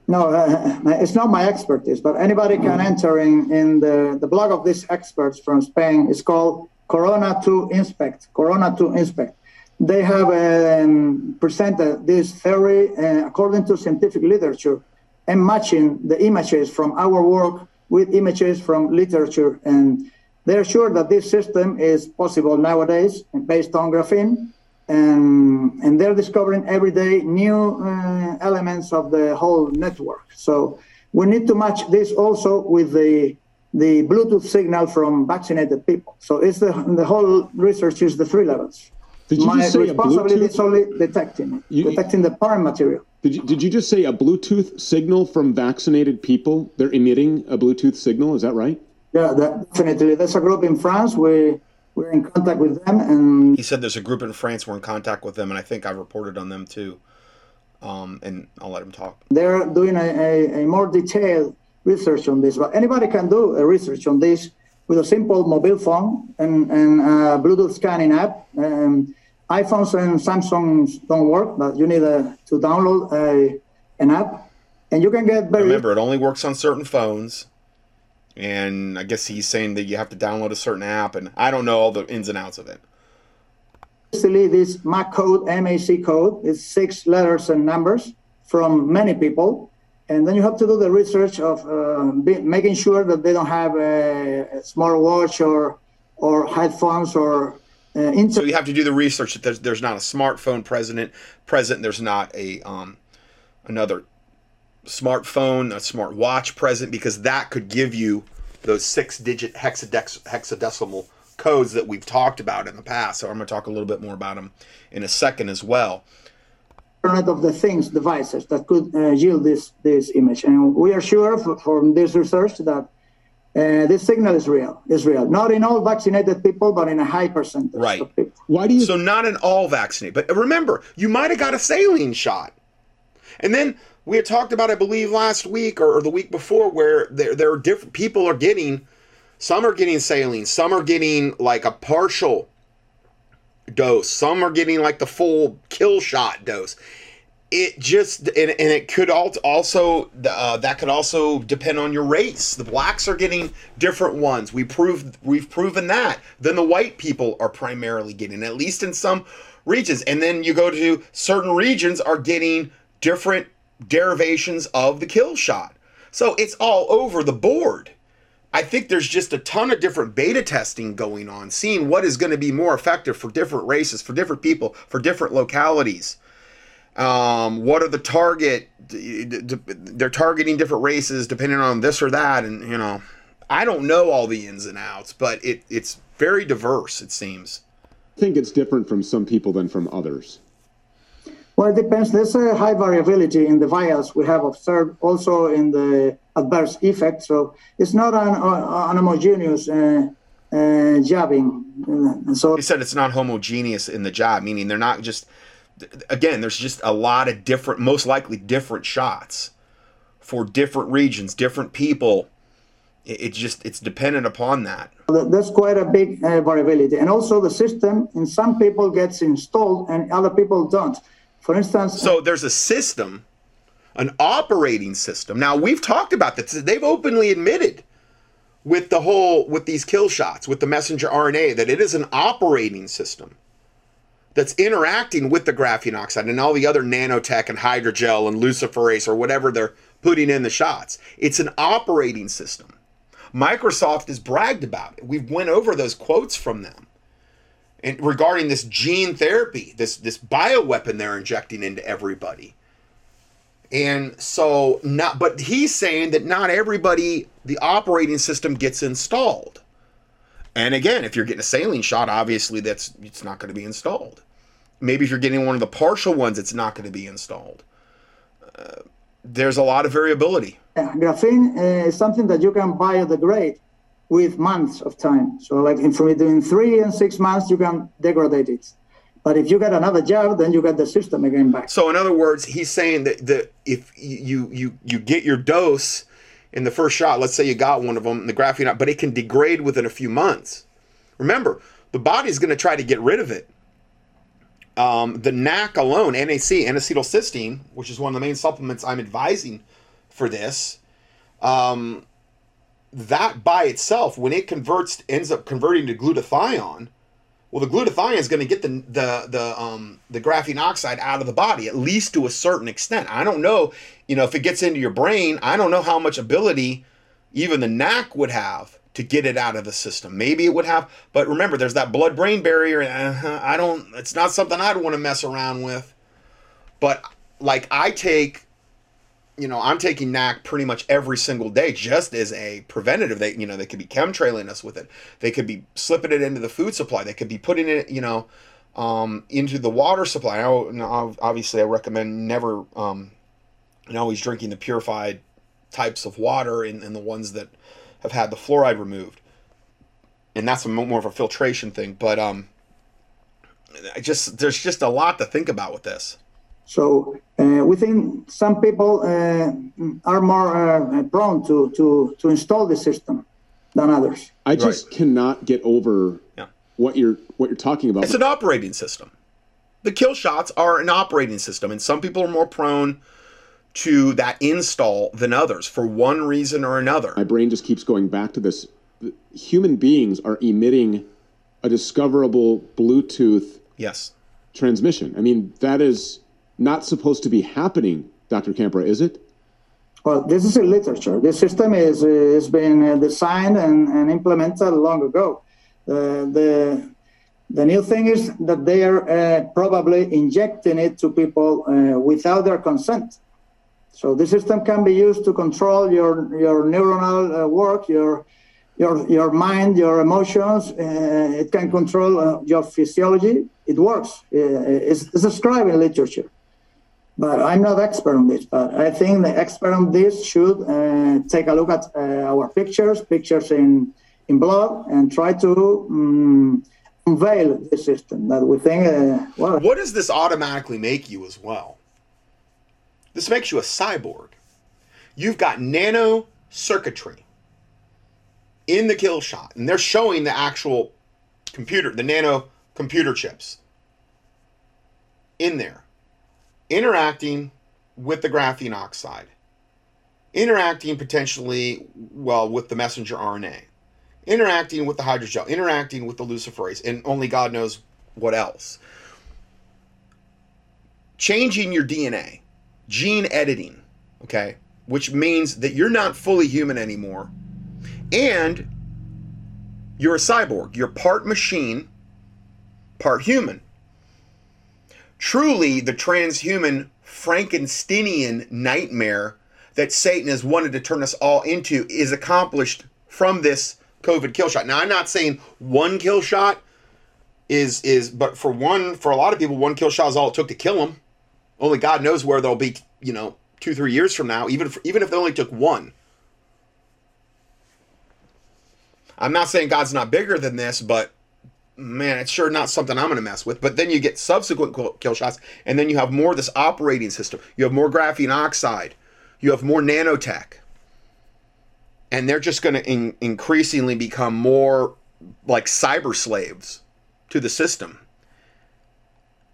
No, uh, it's not my expertise, but anybody can enter in, in the, the blog of these experts from Spain. It's called Corona 2 Inspect. Corona 2 Inspect. They have um, presented this theory uh, according to scientific literature and matching the images from our work with images from literature. And they're sure that this system is possible nowadays based on graphene and and they're discovering every day new uh, elements of the whole network. So we need to match this also with the the Bluetooth signal from vaccinated people. So it's the the whole research is the three levels. Did you My just say responsibility is only detecting You- detecting the parent material. Did you, did you just say a Bluetooth signal from vaccinated people? They're emitting a Bluetooth signal. Is that right? Yeah, that, definitely. There's a group in France. We we're in contact with them, and He said there's a group in France we're in contact with them, and I think I reported on them too. Um, and I'll let him talk. they're doing a, a, a more detailed research on this. But anybody can do a research on this with a simple mobile phone and, and a Bluetooth scanning app. Um, iPhones and Samsungs don't work, but you need a, to download a, an app, and you can get very Remember, it only works on certain phones. And I guess he's saying that you have to download a certain app, and I don't know all the ins and outs of it. easily this MAC code, MAC code, is six letters and numbers from many people. And then you have to do the research of uh, be, making sure that they don't have a, a smartwatch or or headphones or uh, So internet. you have to do the research that there's, there's not a smartphone president present. There's not a um, another smartphone, a smart watch present, because that could give you those six-digit hexadex, hexadecimal codes that we've talked about in the past. So I'm going to talk a little bit more about them in a second as well. Internet of the Things devices that could uh, yield this this image. And we are sure f- from this research that uh, this signal is real. Is real. Not in all vaccinated people, but in a high percentage Right. of people. Why do you? So not in all vaccinated, but remember, you might have got a saline shot, and then we had talked about, I believe, last week or, or the week before, where there there are different people are getting, some are getting saline, some are getting like a partial dose, some are getting like the full kill shot dose. It just and, and it could al- also uh, that could also depend on your race. The blacks are getting different ones. We proved we've proven that. Then the white people are primarily getting at least in some regions, and then you go to certain regions are getting different derivations of the kill shot. So it's all over the board. I think there's just a ton of different beta testing going on, seeing what is going to be more effective for different races, for different people, for different localities. Um, what are the target? They're targeting different races depending on this or that, and you know, I don't know all the ins and outs, but it it's very diverse. It seems. I think it's different from some people than from others. Well, it depends. There's a high variability in the vials we have observed also in the adverse effect. So it's not an, uh, an homogeneous uh, uh, jabbing. So He said it's not homogeneous in the job, meaning they're not just. Again, there's just a lot of different, most likely different shots for different regions, different people. It, it just it's dependent upon that. th- there's quite a big uh, variability. And also the system in some people gets installed and other people don't. For instance, So there's a system, an operating system. Now we've talked about this. They've openly admitted with the whole with these kill shots with the messenger RNA that it is an operating system that's interacting with the graphene oxide and all the other nanotech and hydrogel and luciferase or whatever they're putting in the shots. It's an operating system. Microsoft has bragged about it. We've went over those quotes from them regarding this gene therapy, this this bioweapon they're injecting into everybody. And so not but he's saying that not everybody the operating system gets installed. And again, if you're getting a saline shot, obviously that's it's not going to be installed. Maybe if you're getting one of the partial ones, it's not going to be installed. Uh, there's a lot of variability. uh, graphene is something that you can biodegrade with months of time. So like from between three and six months, you can degrade it. But if you get another job, then you get the system again back. So in other words, he's saying that that if you you you get your dose in the first shot, let's say you got one of them, the graphene, but it can degrade within a few months. Remember, the body's going to try to get rid of it. Um, the NAC alone, NAC, N-acetylcysteine, which is one of the main supplements I'm advising for this, um, that by itself, when it converts, ends up converting to glutathione, well, the glutathione is going to get the the the um the graphene oxide out of the body at least to a certain extent. I don't know, you know, if it gets into your brain, I don't know how much ability even the NAC would have to get it out of the system. Maybe it would have, but remember, there's that blood-brain barrier. Uh, I don't. It's not something I'd want to mess around with. But like I take you know, I'm taking NAC pretty much every single day just as a preventative. They, you know, they could be chemtrailing us with it. They could be slipping it into the food supply. They could be putting it, you know, um, into the water supply. I, obviously, I recommend never, um, and always drinking the purified types of water and, and the ones that have had the fluoride removed. And that's a more of a filtration thing. But um, I just there's just a lot to think about with this. So uh, we think some people uh, are more uh, prone to, to, to install the system than others. I just cannot get over Yeah. what you're what you're talking about. It's an operating system. The kill shots are an operating system, and some people are more prone to that install than others for one reason or another. My brain just keeps going back to this. Human beings are emitting a discoverable Bluetooth Yes. transmission. I mean, that is not supposed to be happening, Dr. Campra, is it? Well, this is in literature. This system is is been uh, designed and, and implemented long ago. Uh, the the new thing is that they are uh, probably injecting it to people uh, without their consent. So the system can be used to control your your neuronal uh, work, your your your mind, your emotions. Uh, it can control your physiology. It works. It's described in literature but I'm not expert on this. But I think the expert on this should uh, take a look at uh, our pictures, pictures in in blood, and try to um, unveil the system that we think. Uh, well, What does this automatically make you as well? This makes you a cyborg. You've got nano circuitry in the kill shot, and they're showing the actual computer, the nano computer chips in there, interacting with the graphene oxide, interacting potentially, well, with the messenger RNA, interacting with the hydrogel, interacting with the luciferase, and only God knows what else. Changing your DNA, gene editing, okay, which means that you're not fully human anymore, and you're a cyborg. You're part machine, part human. Truly, the transhuman Frankensteinian nightmare that Satan has wanted to turn us all into is accomplished from this COVID kill shot. Now, I'm not saying one kill shot is is, but for one, for a lot of people, one kill shot is all it took to kill them. Only God knows where they'll be, you know, two, three years from now, even if, even if they only took one. I'm not saying God's not bigger than this, but man, it's sure not something I'm going to mess with. But then you get subsequent kill shots, and then you have more of this operating system. You have more graphene oxide. You have more nanotech. And they're just going to in- increasingly become more like cyber slaves to the system.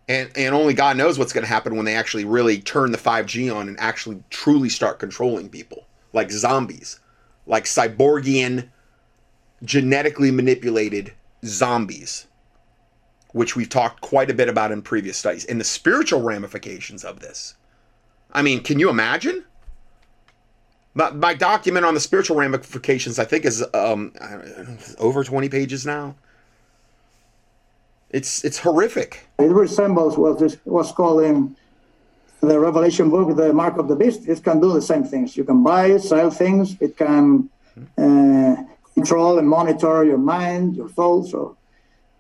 And, and only God knows what's going to happen when they actually really turn the 5G on and actually truly start controlling people like zombies, like cyborgian, genetically manipulated zombies, which we've talked quite a bit about in previous studies, and the spiritual ramifications of this. I mean, can you imagine? My, my document on the spiritual ramifications, I think, is um, over 20 pages now. It's it's horrific. It resembles what is what's called in the Revelation book, the mark of the beast. It can do the same things. You can buy, sell things. It can uh, control and monitor your mind, your thoughts. So,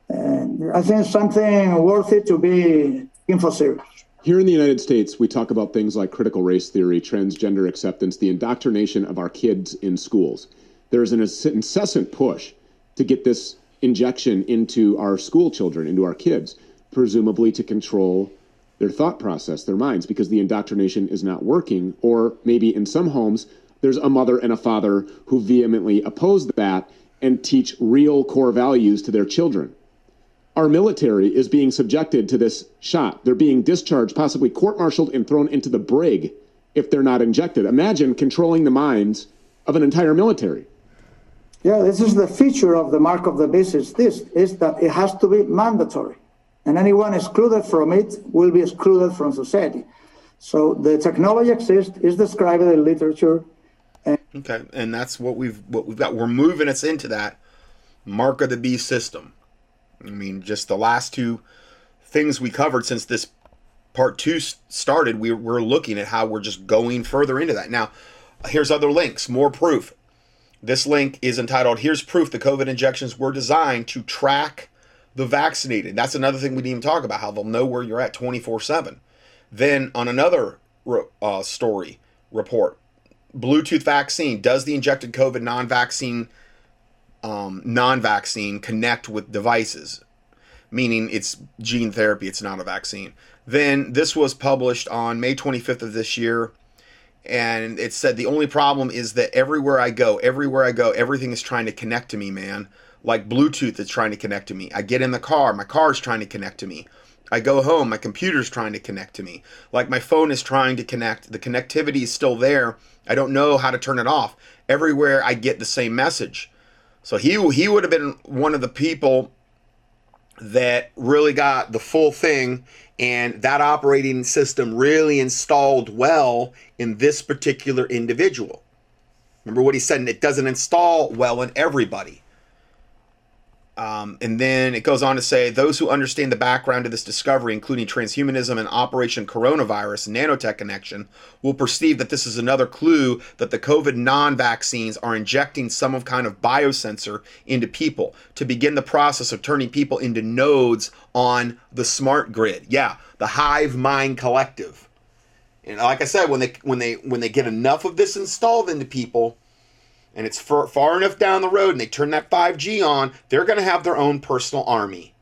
I think something worth it to be info serious. Here in the United States, we talk about things like critical race theory, transgender acceptance, the indoctrination of our kids in schools. There is an incessant push to get this injection into our school children, into our kids, presumably to control their thought process, their minds, because the indoctrination is not working. Or maybe in some homes, there's a mother and a father who vehemently oppose that and teach real core values to their children. Our military is being subjected to this shot. They're being discharged, possibly court martialed, and thrown into the brig if they're not injected. Imagine controlling the minds of an entire military. Yeah, this is the feature of the mark of the beast is this, is that it has to be mandatory. And anyone excluded from it will be excluded from society. So the technology exists, is described in literature. And okay, and that's what we've what we've got. We're moving us into that mark of the beast system. I mean, just the last two things we covered since this part two started, we, we're looking at how we're just going further into that. Now, here's other links, more proof. This link is entitled Here's Proof the COVID Injections Were Designed to Track the Vaccinated. That's another thing we didn't even talk about, how they'll know where you're at 24 7. Then, on another uh, story report, Bluetooth vaccine does the injected COVID non vaccine um, non vaccine connect with devices? Meaning it's gene therapy, it's not a vaccine. Then this was published on May 25th of this year and it said the only problem is that everywhere I go, everywhere I go, everything is trying to connect to me, man. Like Bluetooth is trying to connect to me. I get in the car, my car is trying to connect to me. I go home, my computer's trying to connect to me. Like my phone is trying to connect. The connectivity is still there. I don't know how to turn it off. Everywhere I get the same message. So he he would have been one of the people that really got the full thing and that operating system really installed well in this particular individual. Remember what he said, it doesn't install well in everybody. Um, and then it goes on to say those who understand the background of this discovery, including transhumanism and Operation Coronavirus nanotech connection, will perceive that this is another clue that the COVID non vaccines are injecting some kind of biosensor into people to begin the process of turning people into nodes on the smart grid. Yeah, the hive mind collective. And like I said, when they when they when they get enough of this installed into people, and it's far, enough down the road and they turn that 5G on, they're going to have their own personal army.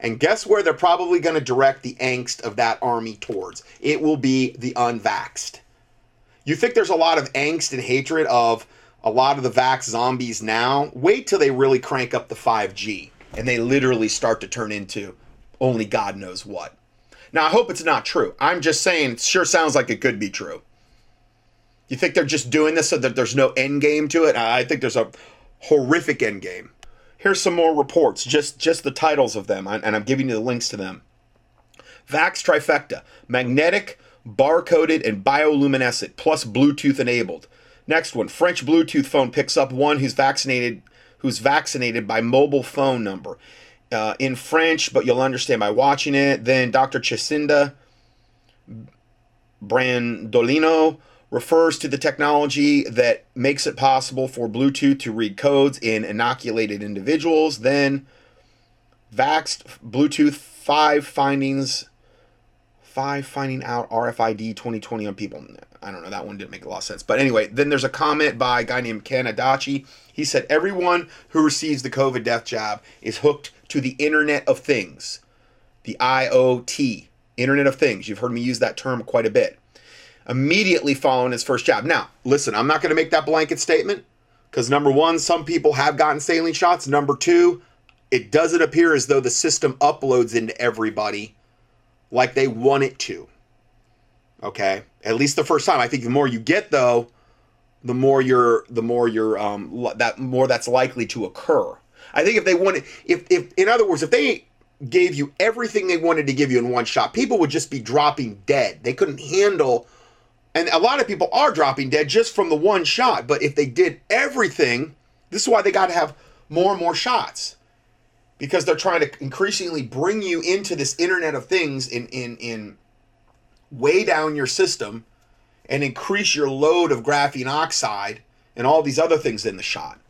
And guess where they're probably going to direct the angst of that army towards? It will be the unvaxxed. You think there's a lot of angst and hatred of a lot of the vax zombies now? Wait till they really crank up the 5G and they literally start to turn into only God knows what. Now, I hope it's not true. I'm just saying it sure sounds like it could be true. You think they're just doing this so that there's no end game to it? I think there's a horrific end game. Here's some more reports, just just the titles of them, and I'm giving you the links to them. Vax trifecta: magnetic, barcoded, and bioluminescent, plus Bluetooth enabled. Next one: French Bluetooth phone picks up one who's vaccinated, who's vaccinated by mobile phone number. Uh, in French, but you'll understand by watching it. Then Dr. Jacinda Brandolino refers to the technology that makes it possible for Bluetooth to read codes in inoculated individuals. Then, Vaxxed Bluetooth 5 findings Five finding out RFID 2020 on people. I don't know. That one didn't make a lot of sense. But anyway, then there's a comment by a guy named Ken Adachi. He said, Everyone who receives the COVID death jab is hooked to the Internet of Things, the IoT, Internet of Things. You've heard me use that term quite a bit. Immediately following his first jab. Now, listen, I'm not going to make that blanket statement because number one, some people have gotten saline shots. Number two, it doesn't appear as though the system uploads into everybody like they want it to. Okay, at least the first time. I think the more you get, though, the more you're, the more you're, um, that more that's likely to occur. I think if they wanted, if, if, in other words, if they gave you everything they wanted to give you in one shot, people would just be dropping dead. They couldn't handle, and a lot of people are dropping dead just from the one shot. But if they did everything, this is why they got to have more and more shots because they're trying to increasingly bring you into this internet of things in in in way down your system and increase your load of graphene oxide and all these other things in the shot.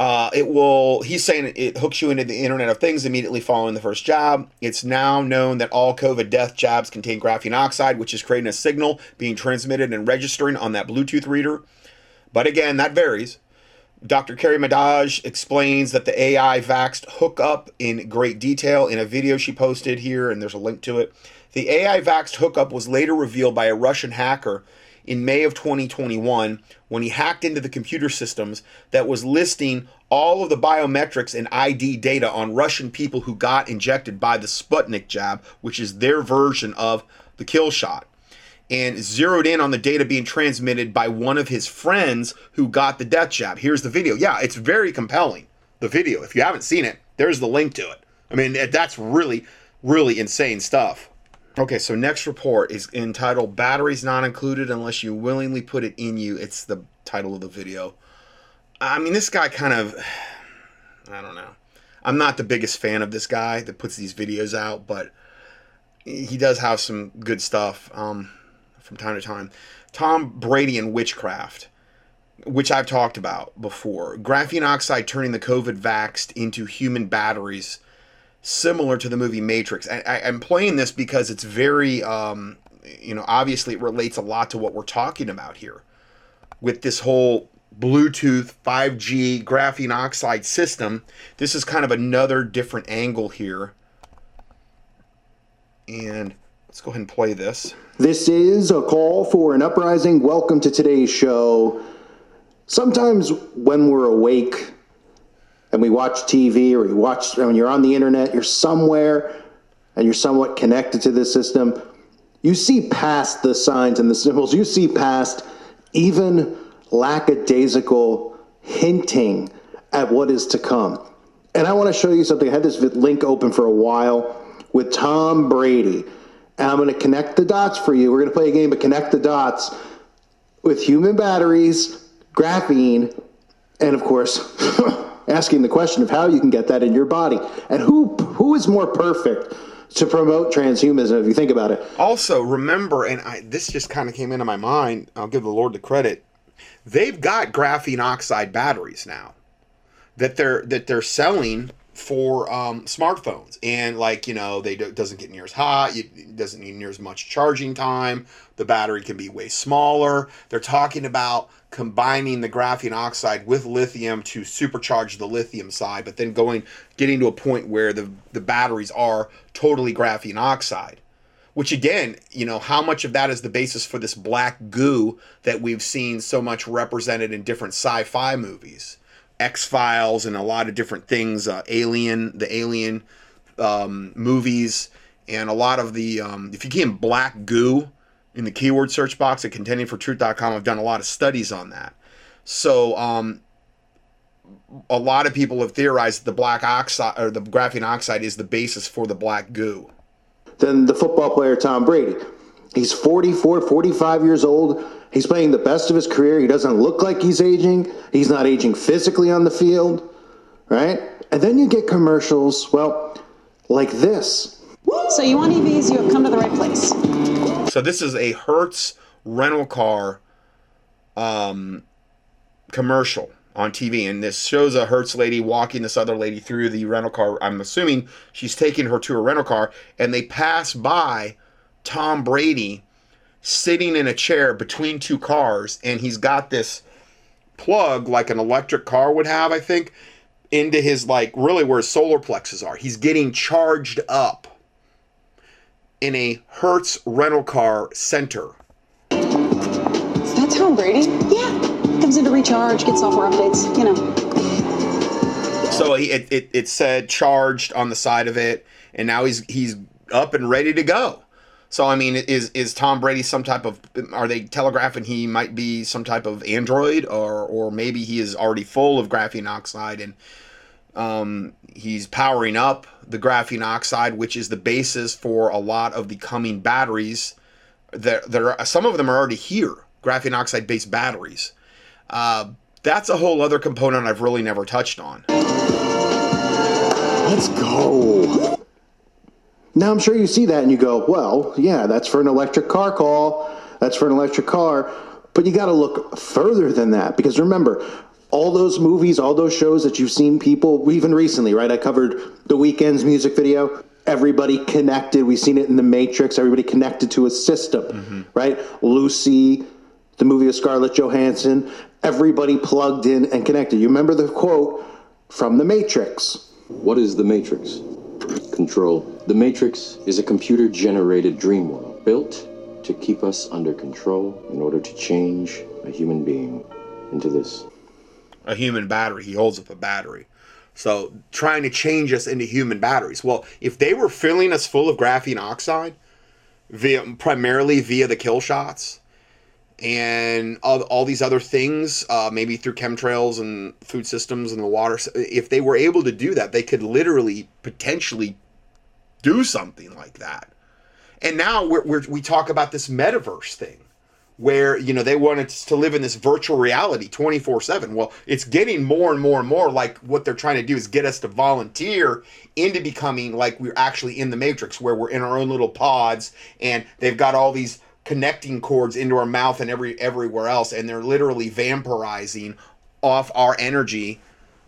Uh, it will, he's saying it hooks you into the Internet of Things immediately following the first jab. It's now known that all COVID death jabs contain graphene oxide, which is creating a signal being transmitted and registering on that Bluetooth reader. But again, that varies. Dr. Carrie Madej explains that the AI Vaxxed hookup in great detail in a video she posted here, and there's a link to it. The AI Vaxxed hookup was later revealed by a Russian hacker in May of 2021 when he hacked into the computer systems that was listing all of the biometrics and ID data on Russian people who got injected by the Sputnik jab, which is their version of the kill shot and zeroed in on the data being transmitted by one of his friends who got the death jab. Here's the video. Yeah, it's very compelling. The video. If you haven't seen it, there's the link to it. I mean, that's really, really insane stuff. Okay, so next report is entitled Batteries Not Included Unless You Willingly Put It in You. It's the title of the video. I mean, this guy kind of, I don't know. I'm not the biggest fan of this guy that puts these videos out, but he does have some good stuff. Um, from time to time. Tom Brady and witchcraft, which I've talked about before. Graphene oxide turning the COVID vaxxed into human batteries, similar to the movie Matrix. I, am playing this because it's very, um, you know, obviously it relates a lot to what we're talking about here with this whole Bluetooth 5G graphene oxide system. This is kind of another different angle here. And let's go ahead and play this. This is a call for an uprising. Welcome to today's show. Sometimes when we're awake and we watch TV or we watch when you're on the internet, you're somewhere and you're somewhat connected to this system, you see past the signs and the symbols. You see past even lackadaisical hinting at what is to come. And I want to show you something. I had this link open for a while with Tom Brady and I'm going to connect the dots for you. We're going to play a game of connect the dots with human batteries, graphene, and of course, *laughs* asking the question of how you can get that in your body. And who who is more perfect to promote transhumanism if you think about it? Also, remember, and I, this just kind of came into my mind. I'll give the Lord the credit. They've got graphene oxide batteries now that they're that they're selling for um, smartphones. And like you know they do, doesn't get near as hot it doesn't need near as much charging time the battery can be way smaller. They're talking about combining the graphene oxide with lithium to supercharge the lithium side but then going getting to a point where the the batteries are totally graphene oxide. Which again you know how much of that is the basis for this black goo that we've seen so much represented in different sci-fi movies X Files and a lot of different things, uh, Alien, the Alien um, movies, and a lot of the. Um, if you key in black goo in the keyword search box at contendingfortruth.com, I've done a lot of studies on that. So, um, a lot of people have theorized that the black oxide or the graphene oxide is the basis for the black goo. Then the football player Tom Brady. He's 44, 45 years old He's playing the best of his career. He doesn't look like he's aging. He's not aging physically on the field, right? And then you get commercials, well, like this. So you want EVs, you have come to the right place. So this is a Hertz rental car um, commercial. on TV, and this shows a Hertz lady walking this other lady through the rental car. I'm assuming she's taking her to a rental car, and they pass by Tom Brady sitting in a chair between two cars, and he's got this plug like an electric car would have, I think, into his like really where his solar plexus are. He's getting charged up in a Hertz rental car center. Is that Tom Brady? Yeah. Comes in to recharge, get software updates, you know. So he, it, it, it said charged on the side of it, and now he's he's up and ready to go. So I mean, is is Tom Brady some type of? Are they telegraphing he might be some type of android, or or maybe he is already full of graphene oxide and um, he's powering up the graphene oxide, which is the basis for a lot of the coming batteries. There, there are some of them are already here, graphene oxide based batteries. Uh, that's a whole other component I've really never touched on. Let's go. Now I'm sure you see that and you go, well, yeah, that's for an electric car call. That's for an electric car. But you got to look further than that because remember, all those movies, all those shows that you've seen people, even recently, right? I covered the Weeknd's music video. Everybody connected. We've seen it in The Matrix. Everybody connected to a system, mm-hmm. right? Lucy, the movie of Scarlett Johansson. Everybody plugged in and connected. You remember the quote from The Matrix? What is The Matrix? Control. The Matrix is a computer generated dream world built to keep us under control in order to change a human being into this a human battery. He holds up a battery. So trying to change us into human batteries. Well, if they were filling us full of graphene oxide, via primarily via the kill shots, and all, all these other things, uh, maybe through chemtrails and food systems and the water, if they were able to do that, they could literally potentially do something like that. And now we're, we're, we talk about this metaverse thing where you know they wanted us to live in this virtual reality 24/7 well it's getting more and more and more like what they're trying to do is get us to volunteer into becoming like we're actually in the matrix where we're in our own little pods and they've got all these connecting cords into our mouth and every everywhere else and they're literally vampirizing off our energy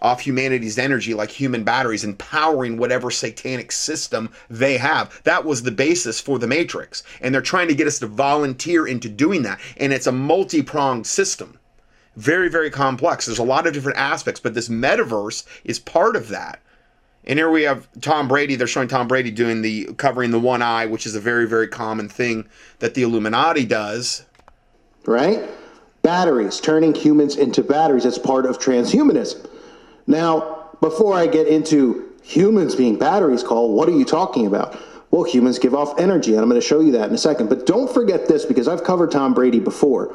off humanity's energy like human batteries and powering whatever satanic system they have. That was the basis for the Matrix. And they're trying to get us to volunteer into doing that. And it's a multi pronged system. Very, very complex. There's a lot of different aspects, but this metaverse is part of that. And here we have Tom Brady. They're showing Tom Brady doing the covering the one eye, which is a very, very common thing that the Illuminati does. Right? Batteries, turning humans into batteries. That's part of transhumanism. Now, before I get into humans being batteries, Call, what are you talking about? Well, humans give off energy, and I'm going to show you that in a second. But don't forget this because I've covered Tom Brady before.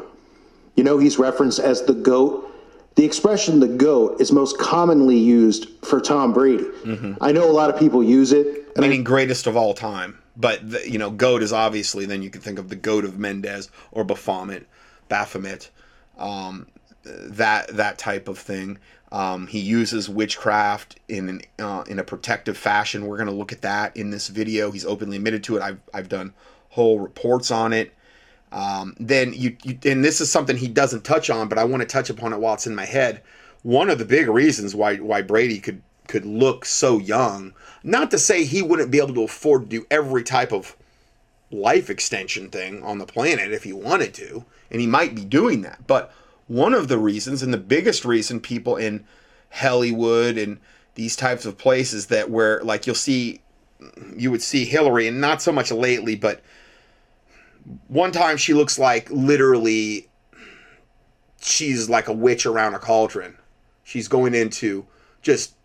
You know, he's referenced as the GOAT. The expression the GOAT is most commonly used for Tom Brady. Mm-hmm. I know a lot of people use it. Meaning I, greatest of all time. But, the, you know, GOAT is obviously, then you can think of the GOAT of Mendes or Baphomet, Baphomet, um, that, that type of thing. Um, he uses witchcraft in an, uh, in a protective fashion. We're going to look at that in this video. He's openly admitted to it. I've, I've done whole reports on it. Um, then you, you, and this is something he doesn't touch on, but I want to touch upon it while it's in my head. One of the big reasons why why Brady could could look so young, not to say he wouldn't be able to afford to do every type of life extension thing on the planet if he wanted to, and he might be doing that, but one of the reasons and the biggest reason people in Hollywood and these types of places that where like you'll see you would see Hillary and not so much lately but one time she looks like literally she's like a witch around a cauldron. She's going into just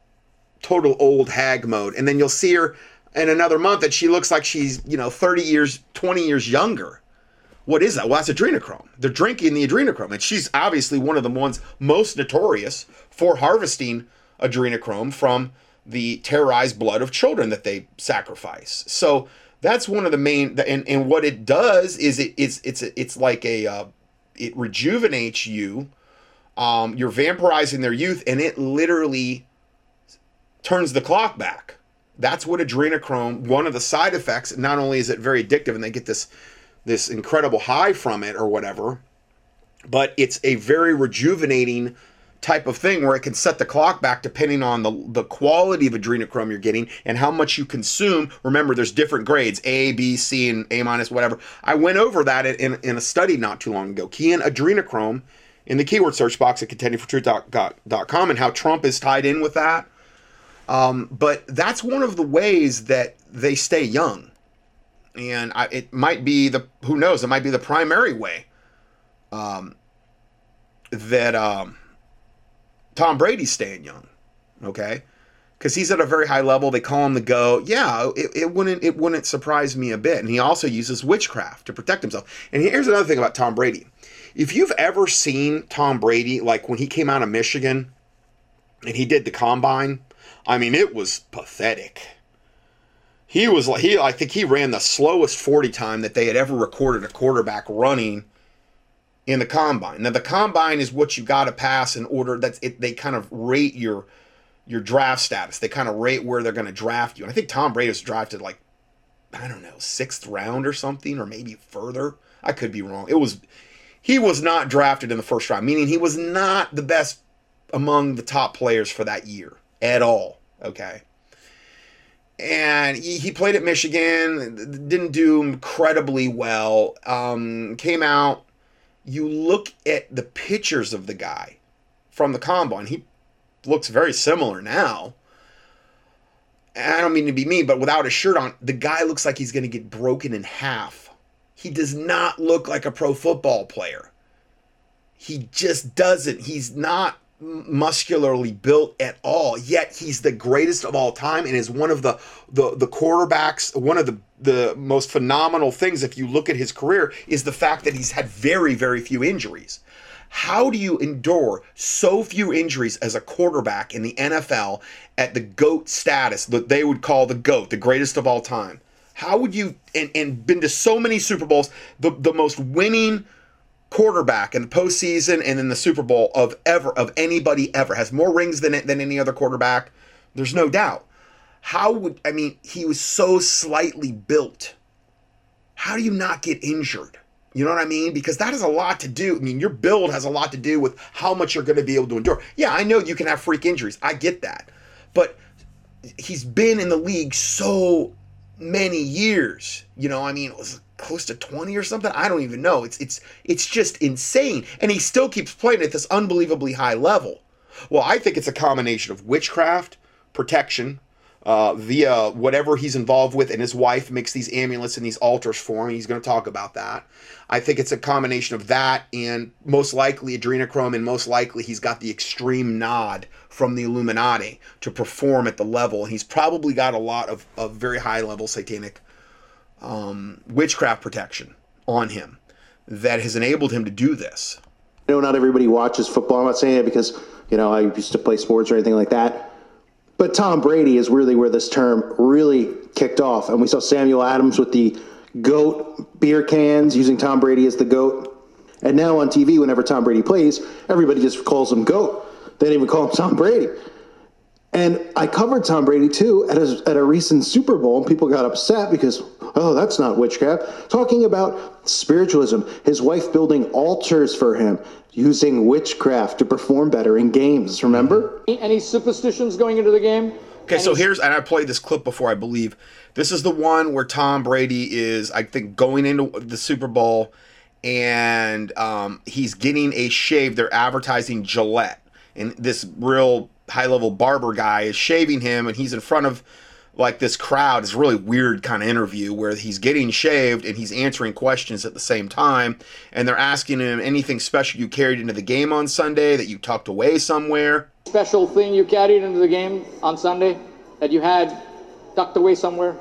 total old hag mode and then you'll see her in another month that she looks like she's, you know, 30 years, 20 years younger. What is that? Well, that's adrenochrome. They're drinking the adrenochrome. And she's obviously one of the ones most notorious for harvesting adrenochrome from the terrorized blood of children that they sacrifice. So that's one of the main and, and what it does is it, it's it's it's like a uh, it rejuvenates you. Um, you're vampirizing their youth, and it literally turns the clock back. That's what adrenochrome. One of the side effects. Not only is it very addictive, and they get this this incredible high from it or whatever, but it's a very rejuvenating type of thing where it can set the clock back depending on the, the quality of adrenochrome you're getting and how much you consume. Remember, there's different grades A, B, C, and A minus, whatever. I went over that in, in a study not too long ago. Key in adrenochrome in the keyword search box at contendingfortruth.com and how Trump is tied in with that. Um, but that's one of the ways that they stay young. And I, it might be the, who knows, it might be the primary way um, that. Um, Tom Brady's staying young, okay? Because he's at a very high level. They call him the go. Yeah, it, it wouldn't it wouldn't surprise me a bit. And he also uses witchcraft to protect himself. And here's another thing about Tom Brady. If you've ever seen Tom Brady, like when he came out of Michigan and he did the combine, I mean, it was pathetic. He was like he I think he ran the slowest 40 time that they had ever recorded a quarterback running in the combine. Now the combine is what you got to pass in order that's it they kind of rate your your draft status. They kind of rate where they're going to draft you. And I think Tom Brady was drafted like I don't know, 6th round or something or maybe further. I could be wrong. It was he was not drafted in the first round, meaning he was not the best among the top players for that year at all, okay? and he, he, played at Michigan, didn't do incredibly well. Um, came out you look at the pictures of the guy from the combine, he looks very similar now. I don't mean to be mean, but without a shirt on, the guy looks like he's going to get broken in half. He does not look like a pro football player. He just doesn't. He's not muscularly built at all. Yet he's the greatest of all time and is one of the the the quarterbacks. One of the the most phenomenal things, if you look at his career, is the fact that he's had very very few injuries. How do you endure so few injuries as a quarterback in the NFL at the GOAT status that they would call the GOAT, the greatest of all time? How would you and, and been to so many Super Bowls, the, the most winning quarterback in the postseason and in the Super Bowl of ever of anybody ever has more rings than than any other quarterback. There's no doubt. How would I mean? He was so slightly built. How do you not get injured? You know what I mean? Because that has a lot to do. I mean, your build has a lot to do with how much you're going to be able to endure. Yeah, I know you can have freak injuries. I get that. But he's been in the league so many years. You know, I mean, it was close to 20 or something. I don't even know. It's it's it's just insane. And he still keeps playing at this unbelievably high level. Well, I think it's a combination of witchcraft, protection, uh, via whatever he's involved with, and his wife makes these amulets and these altars for him. He's going to talk about that. I think it's a combination of that and most likely adrenochrome, and most likely he's got the extreme nod from the Illuminati to perform at the level. and He's probably got a lot of, of very high level satanic um, witchcraft protection on him that has enabled him to do this. I know not everybody watches football. I'm not saying it because, you know, I used to play sports or anything like that. But Tom Brady is really where this term really kicked off. And we saw Samuel Adams with the GOAT beer cans using Tom Brady as the GOAT. And now on TV, whenever Tom Brady plays, everybody just calls him GOAT. They don't even call him Tom Brady. And I covered Tom Brady too at a, at a recent Super Bowl, and people got upset because, oh, that's not witchcraft. Talking about spiritualism, his wife building altars for him, using witchcraft to perform better in games. Remember? Any superstitions going into the game? Okay, so here's, and I played this clip before, I believe. This is the one where Tom Brady is, I think, going into the Super Bowl and um, he's getting a shave. They're advertising Gillette. And this real high level barber guy is shaving him and he's in front of like this crowd. It's really weird kind of interview where he's getting shaved and he's answering questions at the same time and they're asking him anything special you carried into the game on sunday that you tucked away somewhere? Special thing you carried into the game on sunday that you had tucked away somewhere?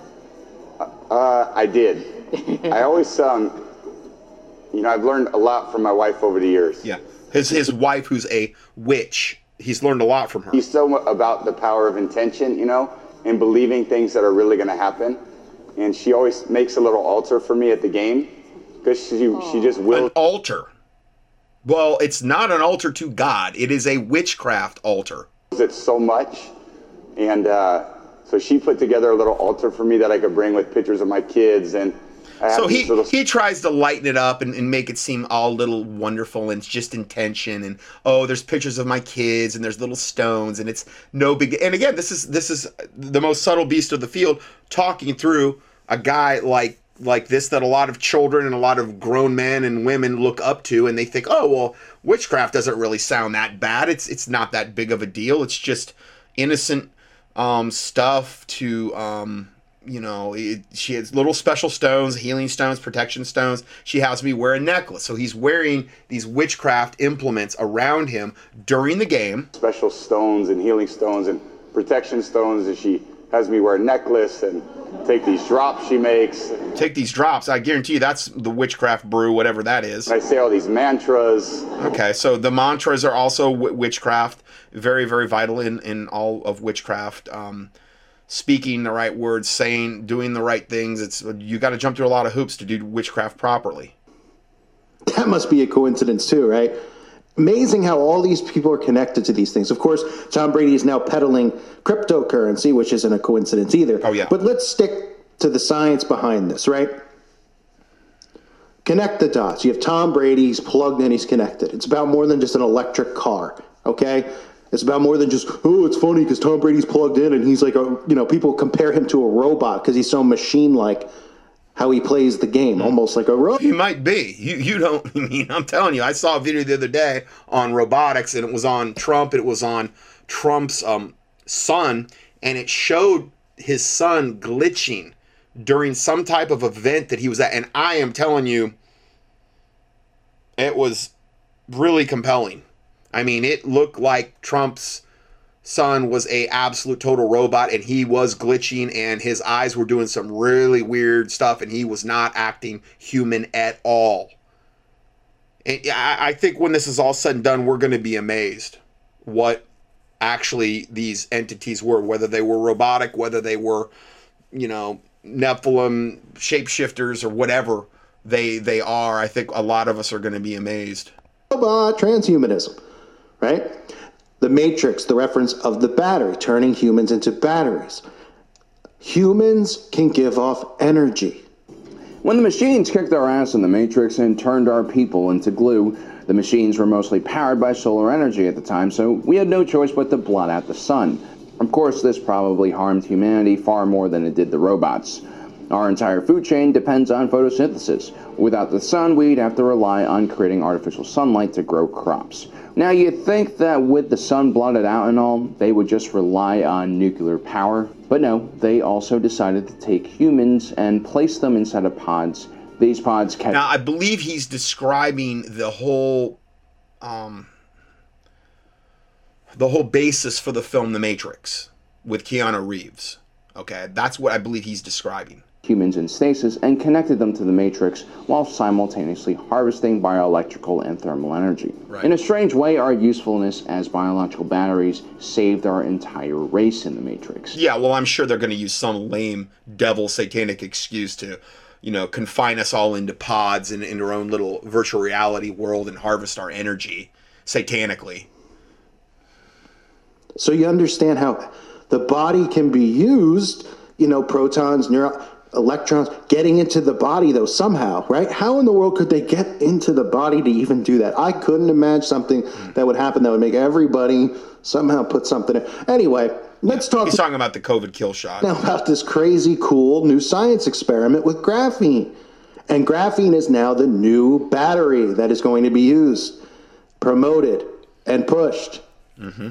Uh, i did. I always um, you know i've learned a lot from my wife over the years. Yeah. His his wife who's a witch he's learned a lot from her. He's so about the power of intention, you know, and believing things that are really going to happen. And she always makes a little altar for me at the game because she she just will. An altar. Well, it's not an altar to God. It is a witchcraft altar. It's so much, and uh, so she put together a little altar for me that I could bring with pictures of my kids and So he little he tries to lighten it up and, and make it seem all little wonderful and it's just intention and oh there's pictures of my kids and there's little stones and it's no big and again this is this is the most subtle beast of the field talking through a guy like like this that a lot of children and a lot of grown men and women look up to and they think oh well witchcraft doesn't really sound that bad. It's it's not that big of a deal. It's just innocent um stuff to um you know, it, she has little special stones, healing stones, protection stones. She has me wear a necklace. So he's wearing these witchcraft implements around him during the game. special stones and healing stones and protection stones, and she has me wear a necklace and take these drops she makes. Take these drops. I guarantee you that's the witchcraft brew, whatever that is. I say all these mantras. Okay, so the mantras are also witchcraft, very, very vital in, in all of witchcraft. Um, speaking the right words, saying, doing the right things. It's you got to jump through a lot of hoops to do witchcraft properly. That must be a coincidence too, right? Amazing how all these people are connected to these things. Of course, Tom Brady is now peddling cryptocurrency, which isn't a coincidence either. Oh, yeah. But let's stick to the science behind this, right? Connect the dots. You have Tom Brady, he's plugged in, he's connected. It's about more than just an electric car, okay? It's about more than just, oh, it's funny because Tom Brady's plugged in and he's like, a, you know, people compare him to a robot because he's so machine like how he plays the game, almost like a robot. He might be. You you don't. *laughs* I mean, I'm telling you. I saw a video the other day on robotics, and it was on Trump. And it was on Trump's um, son, and it showed his son glitching during some type of event that he was at. And I am telling you, it was really compelling. I mean, it looked like Trump's son was a absolute total robot and he was glitching and his eyes were doing some really weird stuff and he was not acting human at all. And I think when this is all said and done, we're going to be amazed what actually these entities were, whether they were robotic, whether they were, you know, Nephilim shapeshifters or whatever they they are. I think a lot of us are going to be amazed. robot transhumanism, right? The Matrix, the reference of the battery, turning humans into batteries. Humans can give off energy. When the machines kicked our ass in the Matrix and turned our people into glue, the machines were mostly powered by solar energy at the time, so we had no choice but to blot out the sun. Of course, this probably harmed humanity far more than it did the robots. Our entire food chain depends on photosynthesis. Without the sun, we'd have to rely on creating artificial sunlight to grow crops. Now, you'd think that with the sun blotted out and all, they would just rely on nuclear power. But no, they also decided to take humans and place them inside of pods. These pods can. Now, I believe he's describing the whole, um, the whole basis for the film The Matrix with Keanu Reeves. Okay, that's what I believe he's describing. Humans in stasis and connected them to the matrix while simultaneously harvesting bioelectrical and thermal energy. Right. In a strange way, our usefulness as biological batteries saved our entire race in the matrix. Yeah, well, I'm sure they're going to use some lame devil satanic excuse to, you know, confine us all into pods and into our own little virtual reality world and harvest our energy satanically. So you understand how the body can be used, you know, protons, neuro, electrons getting into the body though somehow, right? How in the world could they get into the body to even do that? I couldn't imagine something hmm. that would happen that would make everybody somehow put something in. Anyway, let's talk He's talking about the COVID kill shot. now about this crazy cool new science experiment with graphene. And graphene is now the new battery that is going to be used, promoted, and pushed. Mm-hmm.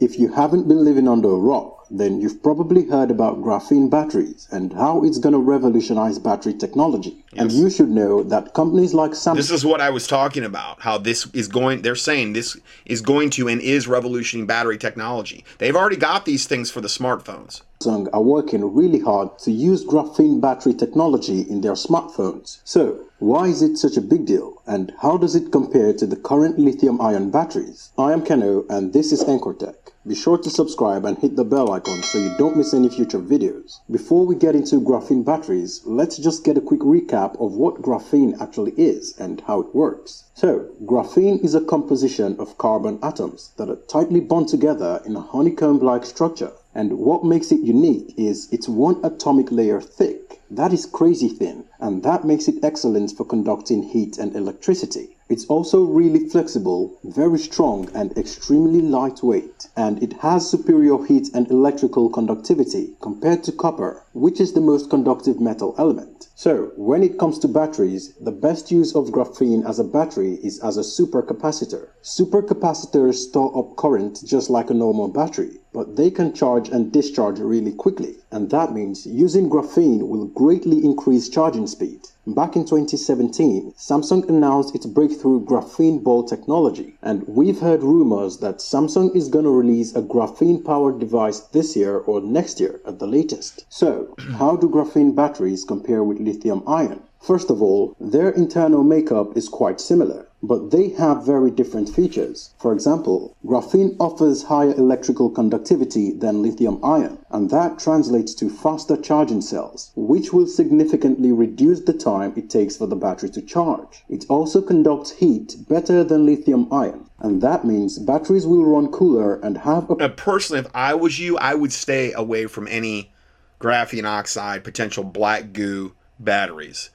If you haven't been living under a rock, then you've probably heard about graphene batteries and how it's going to revolutionize battery technology. And you should know that companies like Samsung This is what I was talking about. How this is going. They're saying this is going to and is revolutioning battery technology. They've already got these things for the smartphones. Samsung are working really hard to use graphene battery technology in their smartphones. So, why is it such a big deal? And how does it compare to the current lithium ion batteries? I am Keno and this is Anchortech. Be sure to subscribe and hit the bell icon so you don't miss any future videos. Before we get into graphene batteries, let's just get a quick recap of what graphene actually is and how it works. So, graphene is a composition of carbon atoms that are tightly bound together in a honeycomb-like structure. And what makes it unique is it's one atomic layer thick That is crazy thin, and that makes it excellent for conducting heat and electricity. It's also really flexible, very strong, and extremely lightweight, and it has superior heat and electrical conductivity compared to copper, which is the most conductive metal element. So, when it comes to batteries, the best use of graphene as a battery is as a supercapacitor. Supercapacitors store up current just like a normal battery, but they can charge and discharge really quickly, and that means using graphene will greatly increase charging speed. Back in 2017, Samsung announced its breakthrough graphene ball technology, and we've heard rumors that Samsung is going to release a graphene powered device this year or next year at the latest. So, *clears throat* how do graphene batteries compare with lithium ion? First of all, their internal makeup is quite similar but they have very different features. For example, graphene offers higher electrical conductivity than lithium ion, and that translates to faster charging cells, which will significantly reduce the time it takes for the battery to charge. It also conducts heat better than lithium ion, and that means batteries will run cooler and have a. Now, personally, if I was you, I would stay away from any graphene oxide, potential black goo batteries.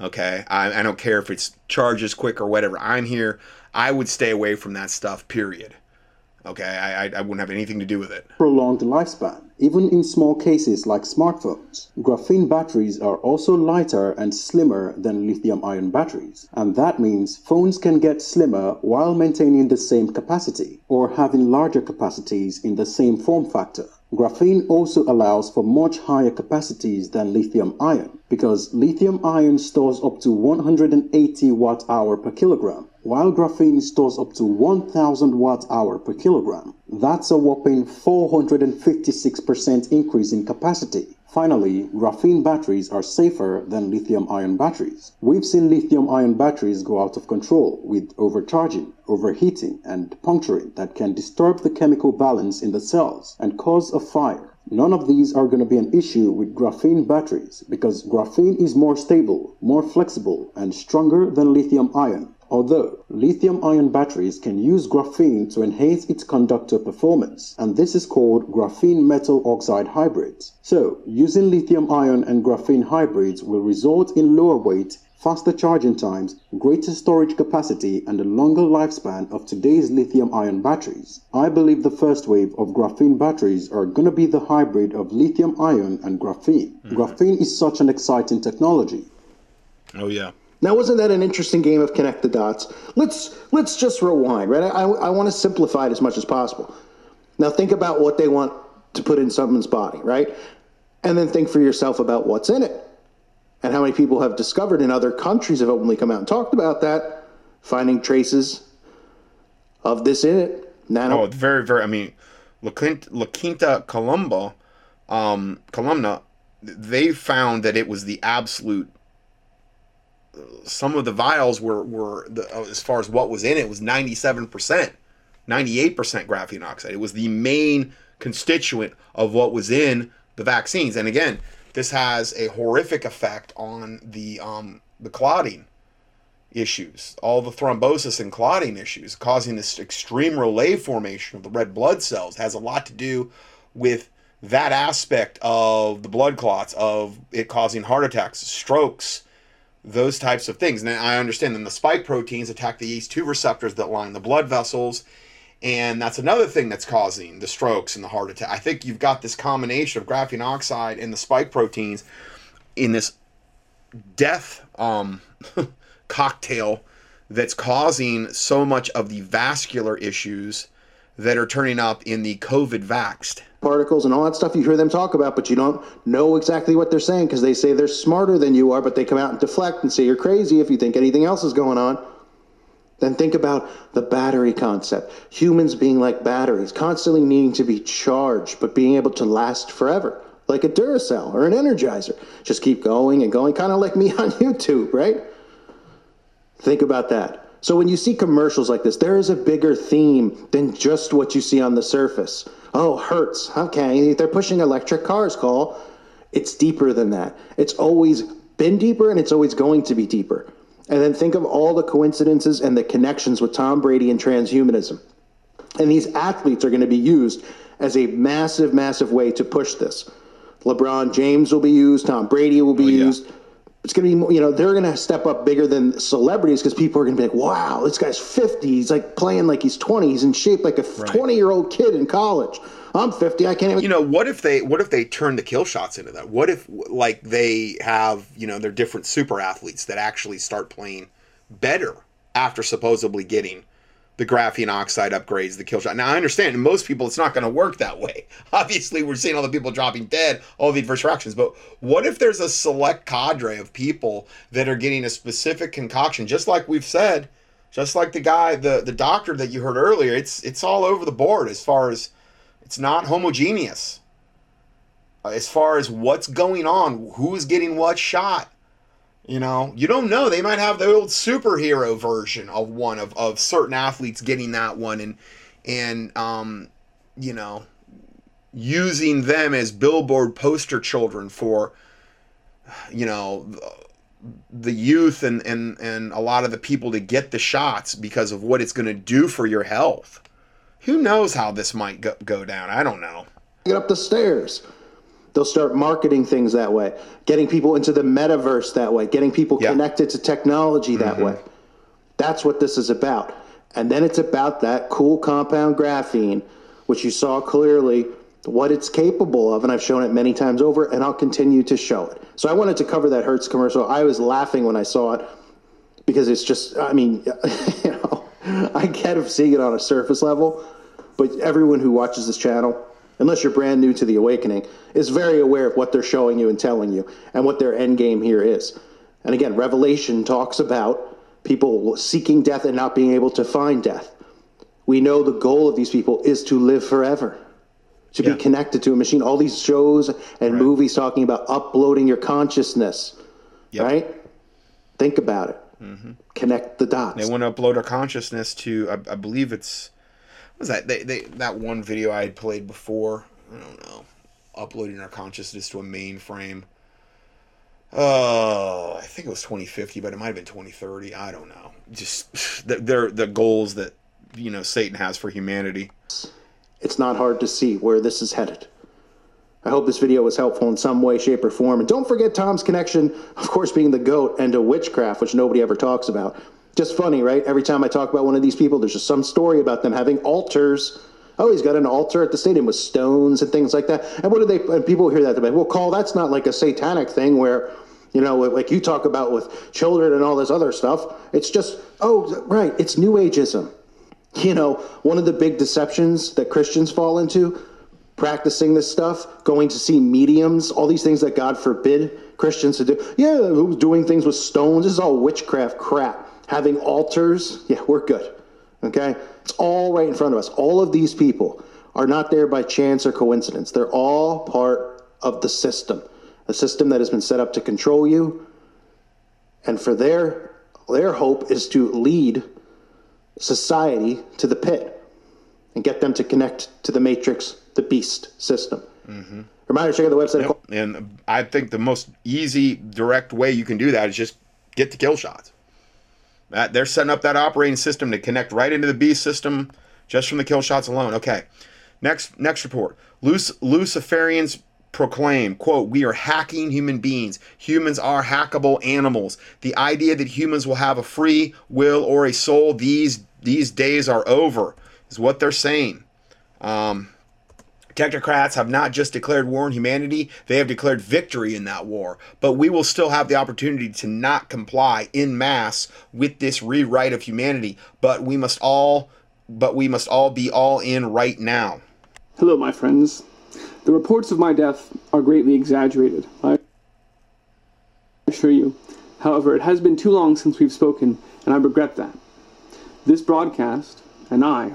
Okay, I, I don't care if it's charges quick or whatever. I'm here. I would stay away from that stuff. Period. Okay, I, I, wouldn't have anything to do with it. prolonged lifespan, even in small cases like smartphones. Graphene batteries are also lighter and slimmer than lithium ion batteries, and that means phones can get slimmer while maintaining the same capacity or having larger capacities in the same form factor. Graphene also allows for much higher capacities than lithium ion because lithium ion stores up to 180 watt hour per kilogram, while graphene stores up to 1000 watt hour per kilogram. That's a whopping 456% increase in capacity. Finally, graphene batteries are safer than lithium ion batteries. We've seen lithium ion batteries go out of control with overcharging, overheating, and puncturing that can disturb the chemical balance in the cells and cause a fire. None of these are going to be an issue with graphene batteries because graphene is more stable, more flexible, and stronger than lithium ion. Although lithium ion batteries can use graphene to enhance its conductor performance, and this is called graphene metal oxide hybrids. So, using lithium ion and graphene hybrids will result in lower weight, faster charging times, greater storage capacity, and a longer lifespan of today's lithium ion batteries. I believe the first wave of graphene batteries are going to be the hybrid of lithium ion and graphene. Mm-hmm. Graphene is such an exciting technology. Oh yeah. Now, wasn't that an interesting game of connect the dots? Let's let's just rewind, right? I, I want to simplify it as much as possible. Now, think about what they want to put in someone's body, right? And then think for yourself about what's in it, and how many people have discovered in other countries have openly come out and talked about that, finding traces of this in it. Nano. Oh, very, very. I mean, La Quinta, La Quinta Columba, um, Columna, they found that it was the absolute. Some of the vials were were the, uh, as far as what was in it was ninety seven percent, ninety eight percent graphene oxide. It was the main constituent of what was in the vaccines. And again, this has a horrific effect on the um, the clotting issues, all the thrombosis and clotting issues, causing this extreme rouleaux formation of the red blood cells. has a lot to do with that aspect of the blood clots, of it causing heart attacks, strokes, those types of things. And I understand then the spike proteins attack the ACE2 receptors that line the blood vessels, and that's another thing that's causing the strokes and the heart attack. I think you've got this combination of graphene oxide and the spike proteins in this death um, *laughs* cocktail that's causing so much of the vascular issues that are turning up in the COVID vaxxed. Particles and all that stuff you hear them talk about, but you don't know exactly what they're saying because they say they're smarter than you are, but they come out and deflect and say you're crazy if you think anything else is going on. Then think about the battery concept. Humans being like batteries, constantly needing to be charged, but being able to last forever, like a Duracell or an Energizer. Just keep going and going, kind of like me *laughs* on YouTube, right? Think about that. So when you see commercials like this, there is a bigger theme than just what you see on the surface. Oh, Hertz. Okay, they're pushing electric cars, Call. It's deeper than that. It's always been deeper and it's always going to be deeper. And then think of all the coincidences and the connections with Tom Brady and transhumanism. And these athletes are going to be used as a massive, massive way to push this. LeBron James will be used. Tom Brady will be oh, used. It's going to be, more- you know, they're going to step up bigger than celebrities because people are going to be like, wow, this guy's 50. He's like playing like he's 20. He's in shape like a 20 year old kid in college. I'm 50. I can't even. You know, what if they what if they turn the kill shots into that? What if like they have, you know, they're different super athletes that actually start playing better after supposedly getting the graphene oxide upgrades, the kill shot. Now I understand most people it's not going to work that way. *laughs* Obviously, we're seeing all the people dropping dead, all the adverse reactions, but what if there's a select cadre of people that are getting a specific concoction just like we've said, just like the guy the the doctor that you heard earlier, it's it's all over the board as far as it's not homogeneous. As far as what's going on, who's getting what shot, you know, you don't know. They might have the old superhero version of one of, of certain athletes getting that one and and um, you know, using them as billboard poster children for you know the youth and and and a lot of the people to get the shots because of what it's going to do for your health. Who knows how this might go, go down? I don't know. get up the stairs. They'll start marketing things that way, getting people into the metaverse that way, getting people connected to technology that mm-hmm. way. That's what this is about. And then it's about that cool compound graphene, which you saw clearly what it's capable of. And I've shown it many times over, and I'll continue to show it. So I wanted to cover that Hertz commercial. I was laughing when I saw it because it's just, I mean, *laughs* you know, I get of seeing it on a surface level, but everyone who watches this channel, unless you're brand new to the awakening, is very aware of what they're showing you and telling you and what their end game here is. And again, Revelation talks about people seeking death and not being able to find death. We know the goal of these people is to live forever, to be connected to a machine. All these shows and movies talking about uploading your consciousness, right? Think about it. Mm-hmm. Connect the dots. They want to upload our consciousness to, I, I believe it's, was that? They, they that one video I had played before. I don't know, uploading our consciousness to a mainframe. Oh, I think it was 2050, but it might have been 2030. I don't know. Just *sighs* the- they're the goals that you know Satan has for humanity. it's not hard to see where this is headed. I hope this video was helpful in some way, shape, or form. And don't forget Tom's connection, of course, being the goat and to witchcraft, which nobody ever talks about. Just funny, right? Every time I talk about one of these people, there's just some story about them having altars. Oh, he's got an altar at the stadium with stones and things like that. And what do they? And people hear that they're like, "Well, Call, that's not like a satanic thing where." You know, like you talk about with children and all this other stuff. It's just, oh, right, it's New Ageism. You know, one of the big deceptions that Christians fall into, practicing this stuff, going to see mediums, all these things that God forbid Christians to do. Yeah, who's doing things with stones? This is all witchcraft crap. Having altars, yeah, we're good. Okay? It's all right in front of us. All of these people are not there by chance or coincidence. They're all part of the system, a system that has been set up to control you. And for their their hope is to lead society to the pit and get them to connect to the matrix, the beast system. Mm-hmm. Reminder, check out the website. And I think the most easy, direct way you can do that is just get the kill shots. That they're setting up that operating system to connect right into the beast system just from the kill shots alone. Okay. Next next report. Luc- Luciferians proclaim, quote, we are hacking human beings. Humans are hackable animals. The idea that humans will have a free will or a soul these these days are over, is what they're saying. Um, Technocrats have not just declared war on humanity, they have declared victory in that war. But we will still have the opportunity to not comply in mass with this rewrite of humanity. But we must all but we must all be all in right now. Hello, my friends. The reports of my death are greatly exaggerated. I assure you. However, it has been too long since we've spoken, and I regret that. This broadcast and I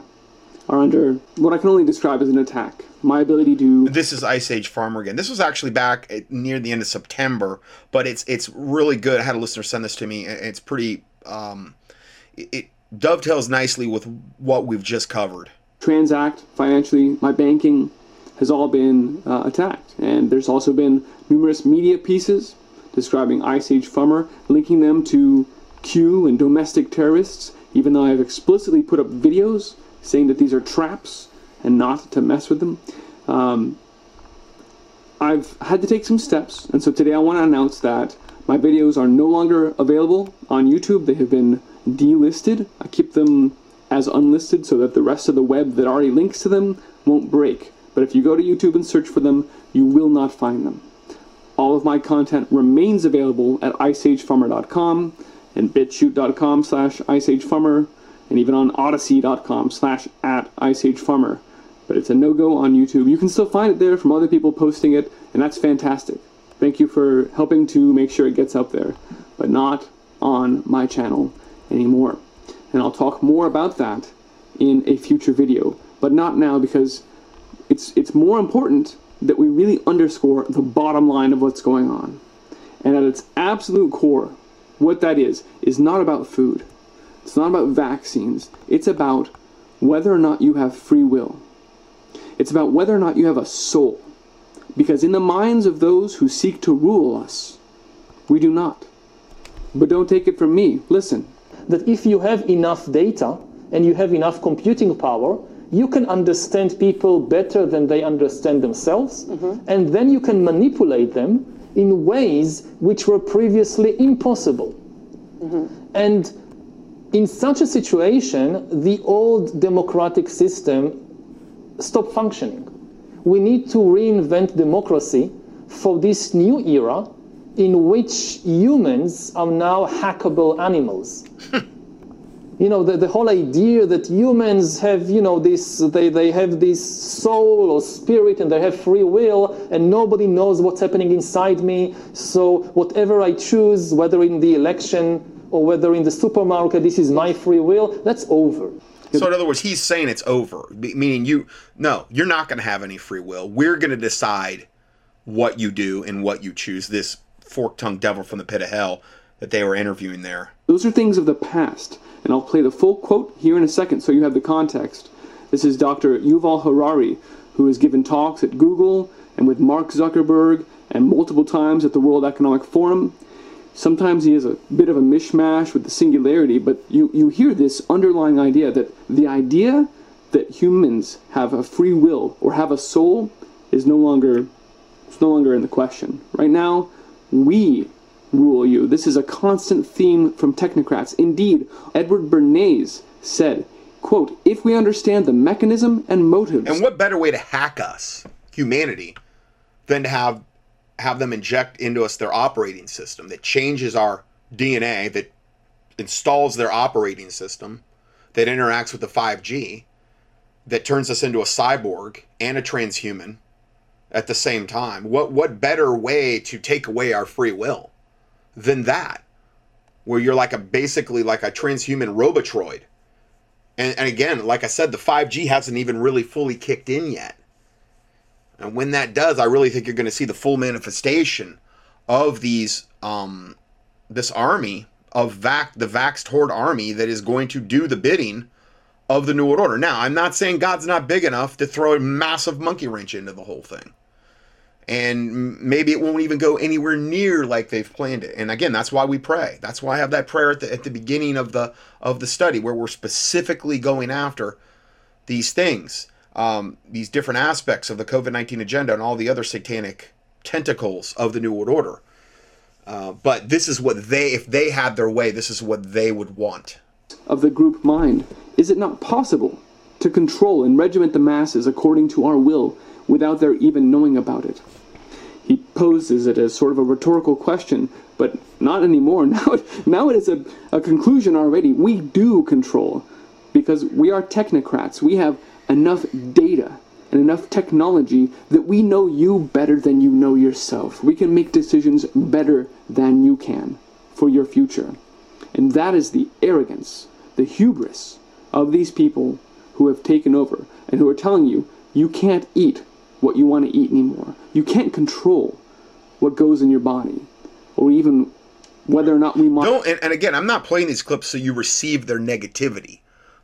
are under what I can only describe as an attack. My ability to This is Ice Age Farmer again. This was actually back at, near the end of September, but it's it's really good. I had a listener send this to me. and It's pretty um, it, it dovetails nicely with what we've just covered. transact financially, my banking has all been uh, attacked. And there's also been numerous media pieces describing Ice Age Farmer, linking them to Q and domestic terrorists, even though I've explicitly put up videos saying that these are traps and not to mess with them. Um, I've had to take some steps, and so today I want to announce that my videos are no longer available on YouTube. They have been delisted. I keep them as unlisted so that the rest of the web that already links to them won't break. But if you go to YouTube and search for them, you will not find them. All of my content remains available at iceagefarmer.com and bitchute.com slash iceagefarmer and even on odysee.com slash at iceagefarmer. But it's a no-go on YouTube. You can still find it there from other people posting it, and that's fantastic. Thank you for helping to make sure it gets up there, but not on my channel anymore. And I'll talk more about that in a future video, but not now because it's it's more important that we really underscore the bottom line of what's going on. And at its absolute core, what that is is not about food. It's not about vaccines. It's about whether or not you have free will. It's about whether or not you have a soul. Because in the minds of those who seek to rule us, we do not. But don't take it from me. Listen. That if you have enough data and you have enough computing power, you can understand people better than they understand themselves, mm-hmm. and then you can manipulate them in ways which were previously impossible. Mm-hmm. And in such a situation, the old democratic system stopped functioning. We need to reinvent democracy for this new era in which humans are now hackable animals. *laughs* you know, the, the whole idea that humans have, you know, this, they, they have this soul or spirit and they have free will and nobody knows what's happening inside me. So whatever I choose, whether in the election or whether in the supermarket, this is my free will, that's over. So in other words, he's saying it's over, meaning you no, you're not going to have any free will. We're going to decide what you do and what you choose. This fork-tongued devil from the pit of hell that they were interviewing there. Those are things of the past, and I'll play the full quote here in a second so you have the context. This is Dr. Yuval Harari, who has given talks at Google and with Mark Zuckerberg and multiple times at the World Economic Forum. Sometimes he has a bit of a mishmash with the singularity, but you, you hear this underlying idea that the idea that humans have a free will or have a soul is no longer it's no longer in the question. Right now, we rule you. This is a constant theme from technocrats. Indeed, Edward Bernays said, quote, if we understand the mechanism and motives And what better way to hack us, humanity, than to have have them inject into us their operating system that changes our DNA, that installs their operating system, that interacts with the 5G, that turns us into a cyborg and a transhuman at the same time. What what better way to take away our free will than that? Where you're like a basically like a transhuman robotroid. And, and again, like I said, the 5G hasn't even really fully kicked in yet. And when that does, I really think you're going to see the full manifestation of these um, this army of the vaxxed horde army that is going to do the bidding of the New World Order. Now, I'm not saying God's not big enough to throw a massive monkey wrench into the whole thing. And maybe it won't even go anywhere near like they've planned it. And again, that's why we pray. That's why I have that prayer at the, at the beginning of the of the study where we're specifically going after these things, um, these different aspects of the COVID 19 agenda and all the other satanic tentacles of the New World Order. Uh, but this is what they, if they had their way, this is what they would want. of the group mind, is it not possible to control and regiment the masses according to our will without their even knowing about it? He poses it as sort of a rhetorical question, but not anymore. *laughs* Now, now it is a, a conclusion already. We do control because we are technocrats. We have enough data and enough technology that we know you better than you know yourself. We can make decisions better than you can for your future. And that is the arrogance, the hubris of these people who have taken over and who are telling you you can't eat what you want to eat anymore. You can't control what goes in your body or even whether or not we might. Don't, and, and again, I'm not playing these clips so you receive their negativity.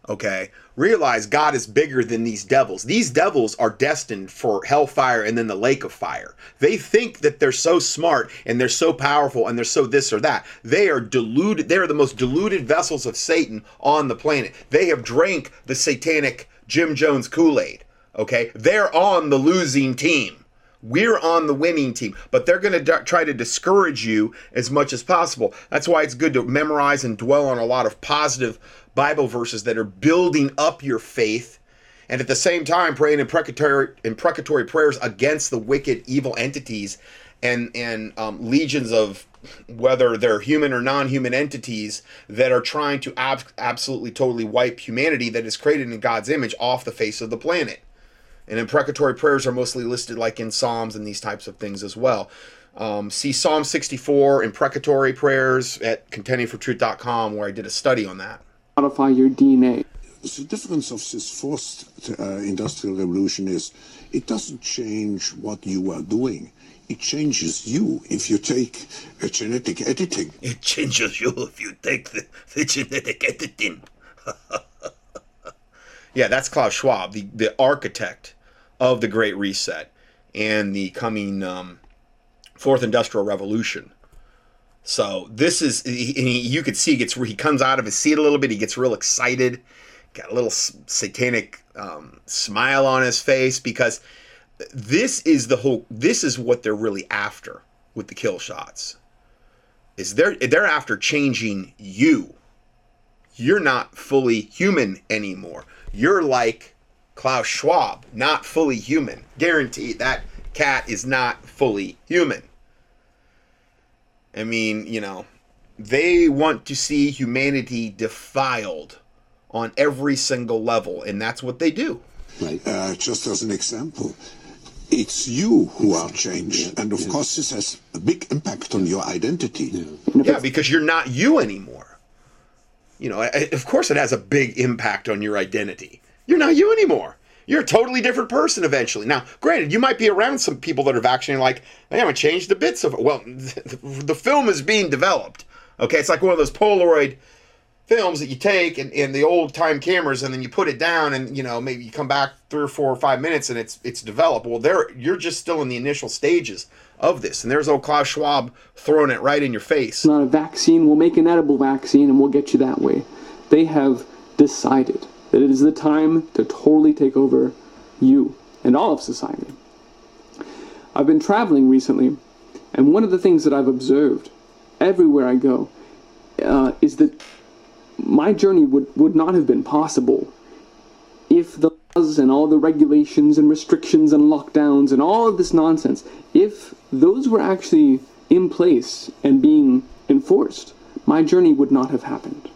Okay? Realize God is bigger than these devils. These devils are destined for hellfire and then the lake of fire. They think that they're so smart and they're so powerful and they're so this or that. They are deluded. They are the most deluded vessels of Satan on the planet. They have drank the satanic Jim Jones Kool Aid. Okay? They're on the losing team We're on the winning team, but they're going to try to discourage you as much as possible. That's why it's good to memorize and dwell on a lot of positive Bible verses that are building up your faith and at the same time praying imprecatory, imprecatory prayers against the wicked evil entities and and um, legions of whether they're human or non-human entities that are trying to ab- absolutely totally wipe humanity that is created in God's image off the face of the planet. And imprecatory prayers are mostly listed like in Psalms and these types of things as well. Um, see Psalm 64 imprecatory prayers at contendingfortruth.com where I did a study on that. Modify your DNA. The significance of this fourth uh, industrial revolution is it doesn't change what you are doing. It changes you if you take a genetic editing. It changes you if you take the, the genetic editing. *laughs* yeah, that's Klaus Schwab, the, the architect of the Great Reset and the coming um, Fourth Industrial Revolution. So this is, he, he, you could see he gets he comes out of his seat a little bit. He gets real excited, got a little satanic um, smile on his face because this is the whole. This is what they're really after with the kill shots. Is they're they're after changing you. You're not fully human anymore. You're like Klaus Schwab, not fully human. Guaranteed that cat is not fully human. I mean, you know, they want to see humanity defiled on every single level, and that's what they do. Right. Uh, just as an example, it's you who are changed, and of course, this has a big impact on your identity. Yeah, because you're not you anymore. You know, of course, it has a big impact on your identity. You're not you anymore. You're a totally different person eventually. Now, granted, you might be around some people that are vaccinated, like, I haven't changed the bits of it. Well, *laughs* the film is being developed. Okay, it's like one of those Polaroid films that you take and, and the old time cameras and then you put it down and you know maybe you come back three or four or five minutes and it's it's developed well there you're just still in the initial stages of this and there's old klaus schwab throwing it right in your face not a vaccine. We'll make an edible vaccine and we'll get you that way. They have decided that it is the time to totally take over you and all of society. I've been traveling recently, and one of the things that I've observed everywhere I go uh, is that my journey would, would not have been possible if the laws and all the regulations and restrictions and lockdowns and all of this nonsense, if those were actually in place and being enforced, my journey would not have happened.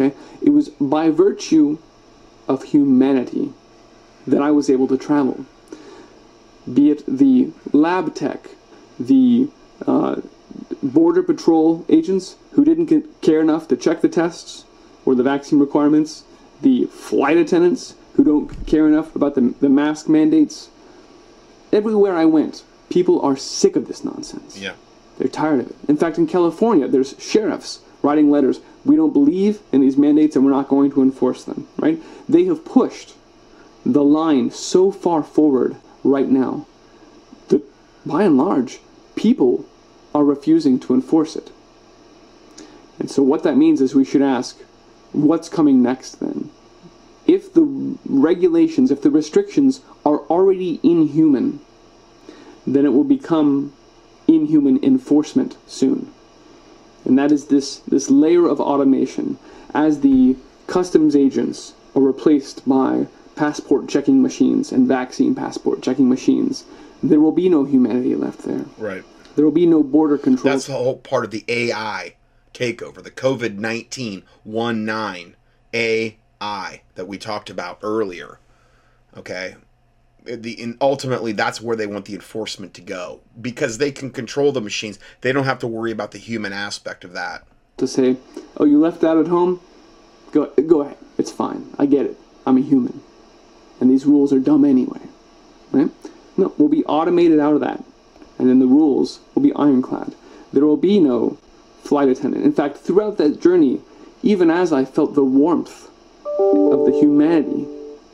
Okay? It was by virtue of humanity that I was able to travel. Be it the lab tech, the uh, border patrol agents who didn't ca- care enough to check the tests or the vaccine requirements, the flight attendants who don't care enough about the, the mask mandates. Everywhere I went, people are sick of this nonsense. yeah They're tired of it. In fact, in California, there's sheriffs writing letters. We don't believe in these mandates and we're not going to enforce them, right? They have pushed the line so far forward right now that by and large, people are refusing to enforce it. And so what that means is we should ask, what's coming next then? If the regulations, if the restrictions are already inhuman, then it will become inhuman enforcement soon. And that is this, this layer of automation as the customs agents are replaced by passport checking machines and vaccine passport checking machines. There will be no humanity left there. right There will be no border control. that's the whole part of the ai takeover the covid-19 19 ai that we talked about earlier okay the ultimately that's where they want the enforcement to go because they can control the machines they don't have to worry about the human aspect of that to say, "Oh, you left that at home? Go, go ahead. It's fine. I get it. I'm a human, and these rules are dumb anyway." Right? No, we'll be automated out of that, and then the rules will be ironclad. There will be no flight attendant. In fact, throughout that journey, even as I felt the warmth of the humanity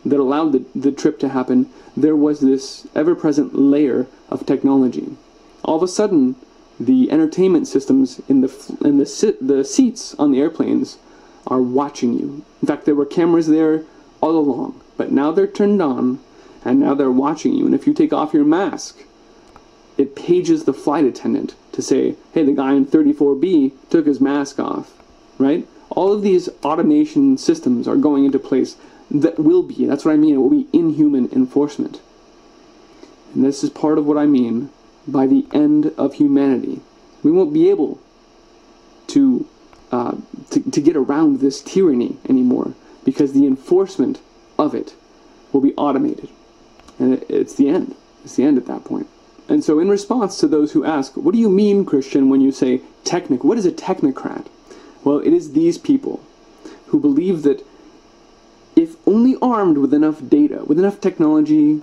that allowed the, the trip to happen, there was this ever-present layer of technology. All of a sudden, the entertainment systems in the in the the seats on the airplanes are watching you. In fact, there were cameras there all along, but now they're turned on, and now they're watching you. And if you take off your mask, it pages the flight attendant to say, hey, the guy in 34B took his mask off, right? All of these automation systems are going into place that will be, that's what I mean, it will be inhuman enforcement. And this is part of what I mean by the end of humanity. We won't be able to, uh, to, to get around this tyranny anymore because the enforcement of it will be automated. And it, it's the end. It's the end at that point. And so, in response to those who ask, what do you mean, Christian, when you say technic? What is a technocrat? Well, it is these people who believe that if only armed with enough data, with enough technology,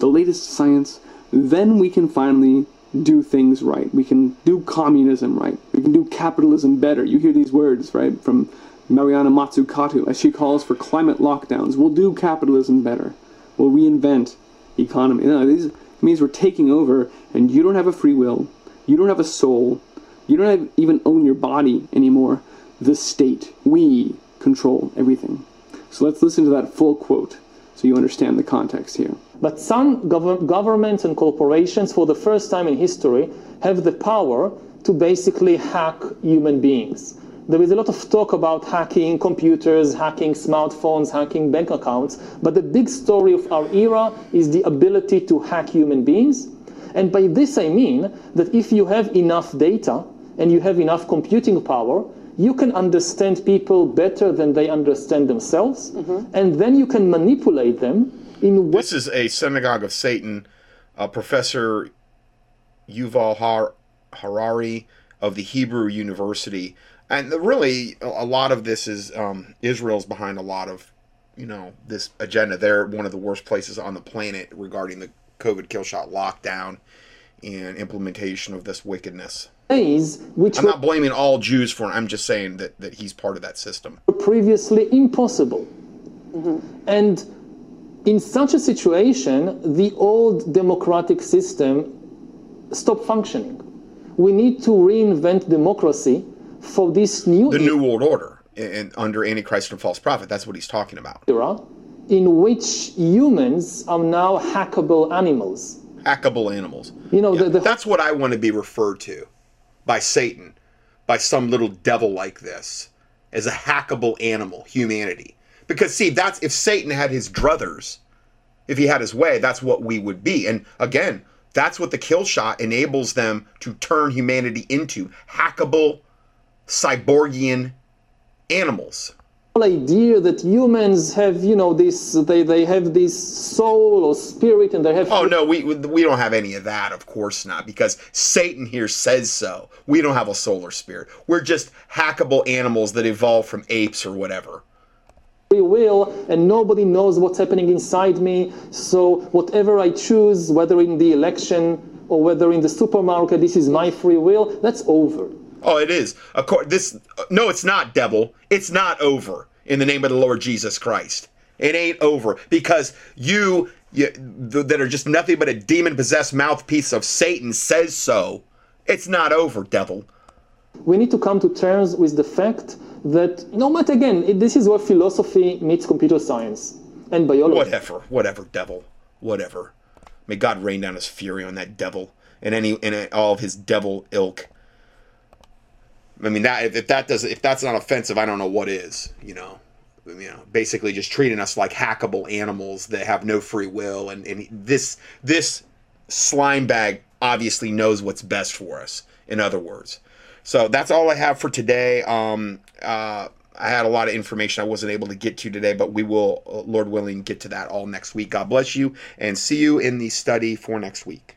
the latest science, then we can finally do things right. We can do communism right. We can do capitalism better. You hear these words, right, from Mariana Mazzucato as she calls for climate lockdowns. We'll do capitalism better. We'll reinvent economy. No, these means we're taking over, and you don't have a free will. You don't have a soul. You don't have, even own your body anymore. The state, we control everything. So let's listen to that full quote so you understand the context here. But some gov- governments and corporations, for the first time in history, have the power to basically hack human beings. There is a lot of talk about hacking computers, hacking smartphones, hacking bank accounts, but the big story of our era is the ability to hack human beings. And by this I mean that if you have enough data and you have enough computing power, you can understand people better than they understand themselves, and then you can manipulate them in This is a synagogue of Satan, uh, Professor Yuval Har- Harari of the Hebrew University. And the, really, a a lot of this is um, Israel's behind a lot of, you know, this agenda. They're one of the worst places on the planet regarding the COVID kill shot lockdown and implementation of this wickedness. Ways which I'm were not blaming all Jews for it. I'm just saying that, that he's part of that system. previously impossible. Mm-hmm. And in such a situation, the old democratic system stopped functioning. We need to reinvent democracy for this new The New World Order and under Antichrist and false prophet. That's what he's talking about. era in which humans are now hackable animals. Hackable animals. You know, the, the That's what I want to be referred to by Satan, by some little devil like this, as a hackable animal, humanity. Because see, that's if Satan had his druthers, if he had his way, that's what we would be. And again, that's what the kill shot enables them to turn humanity into hackable, cyborgian animals. Whole idea that humans have, you know, this they, they have this soul or spirit and they have Oh no, we we don't have any of that, of course not, because Satan here says so. We don't have a soul or spirit. We're just hackable animals that evolved from apes or whatever. free will and nobody knows what's happening inside me. So whatever I choose, whether in the election or whether in the supermarket, this is my free will, that's over. Oh, it is. Of course, this. No, it's not, devil. It's not over. In the name of the Lord Jesus Christ, it ain't over because you, you th- that are just nothing but a demon-possessed mouthpiece of Satan says so. It's not over, devil. We need to come to terms with the fact that no matter again, it, this is where philosophy meets computer science and biology. Whatever, whatever, devil, whatever. May God rain down His fury on that devil and any and all of his devil ilk. I mean that if that does if that's not offensive, I don't know what is. You know, you know, basically just treating us like hackable animals that have no free will, and and this this slime bag obviously knows what's best for us. In other words, so that's all I have for today. Um, uh, I had a lot of information I wasn't able to get to today, but we will, uh, Lord willing, get to that all next week. God bless you, and see you in the study for next week.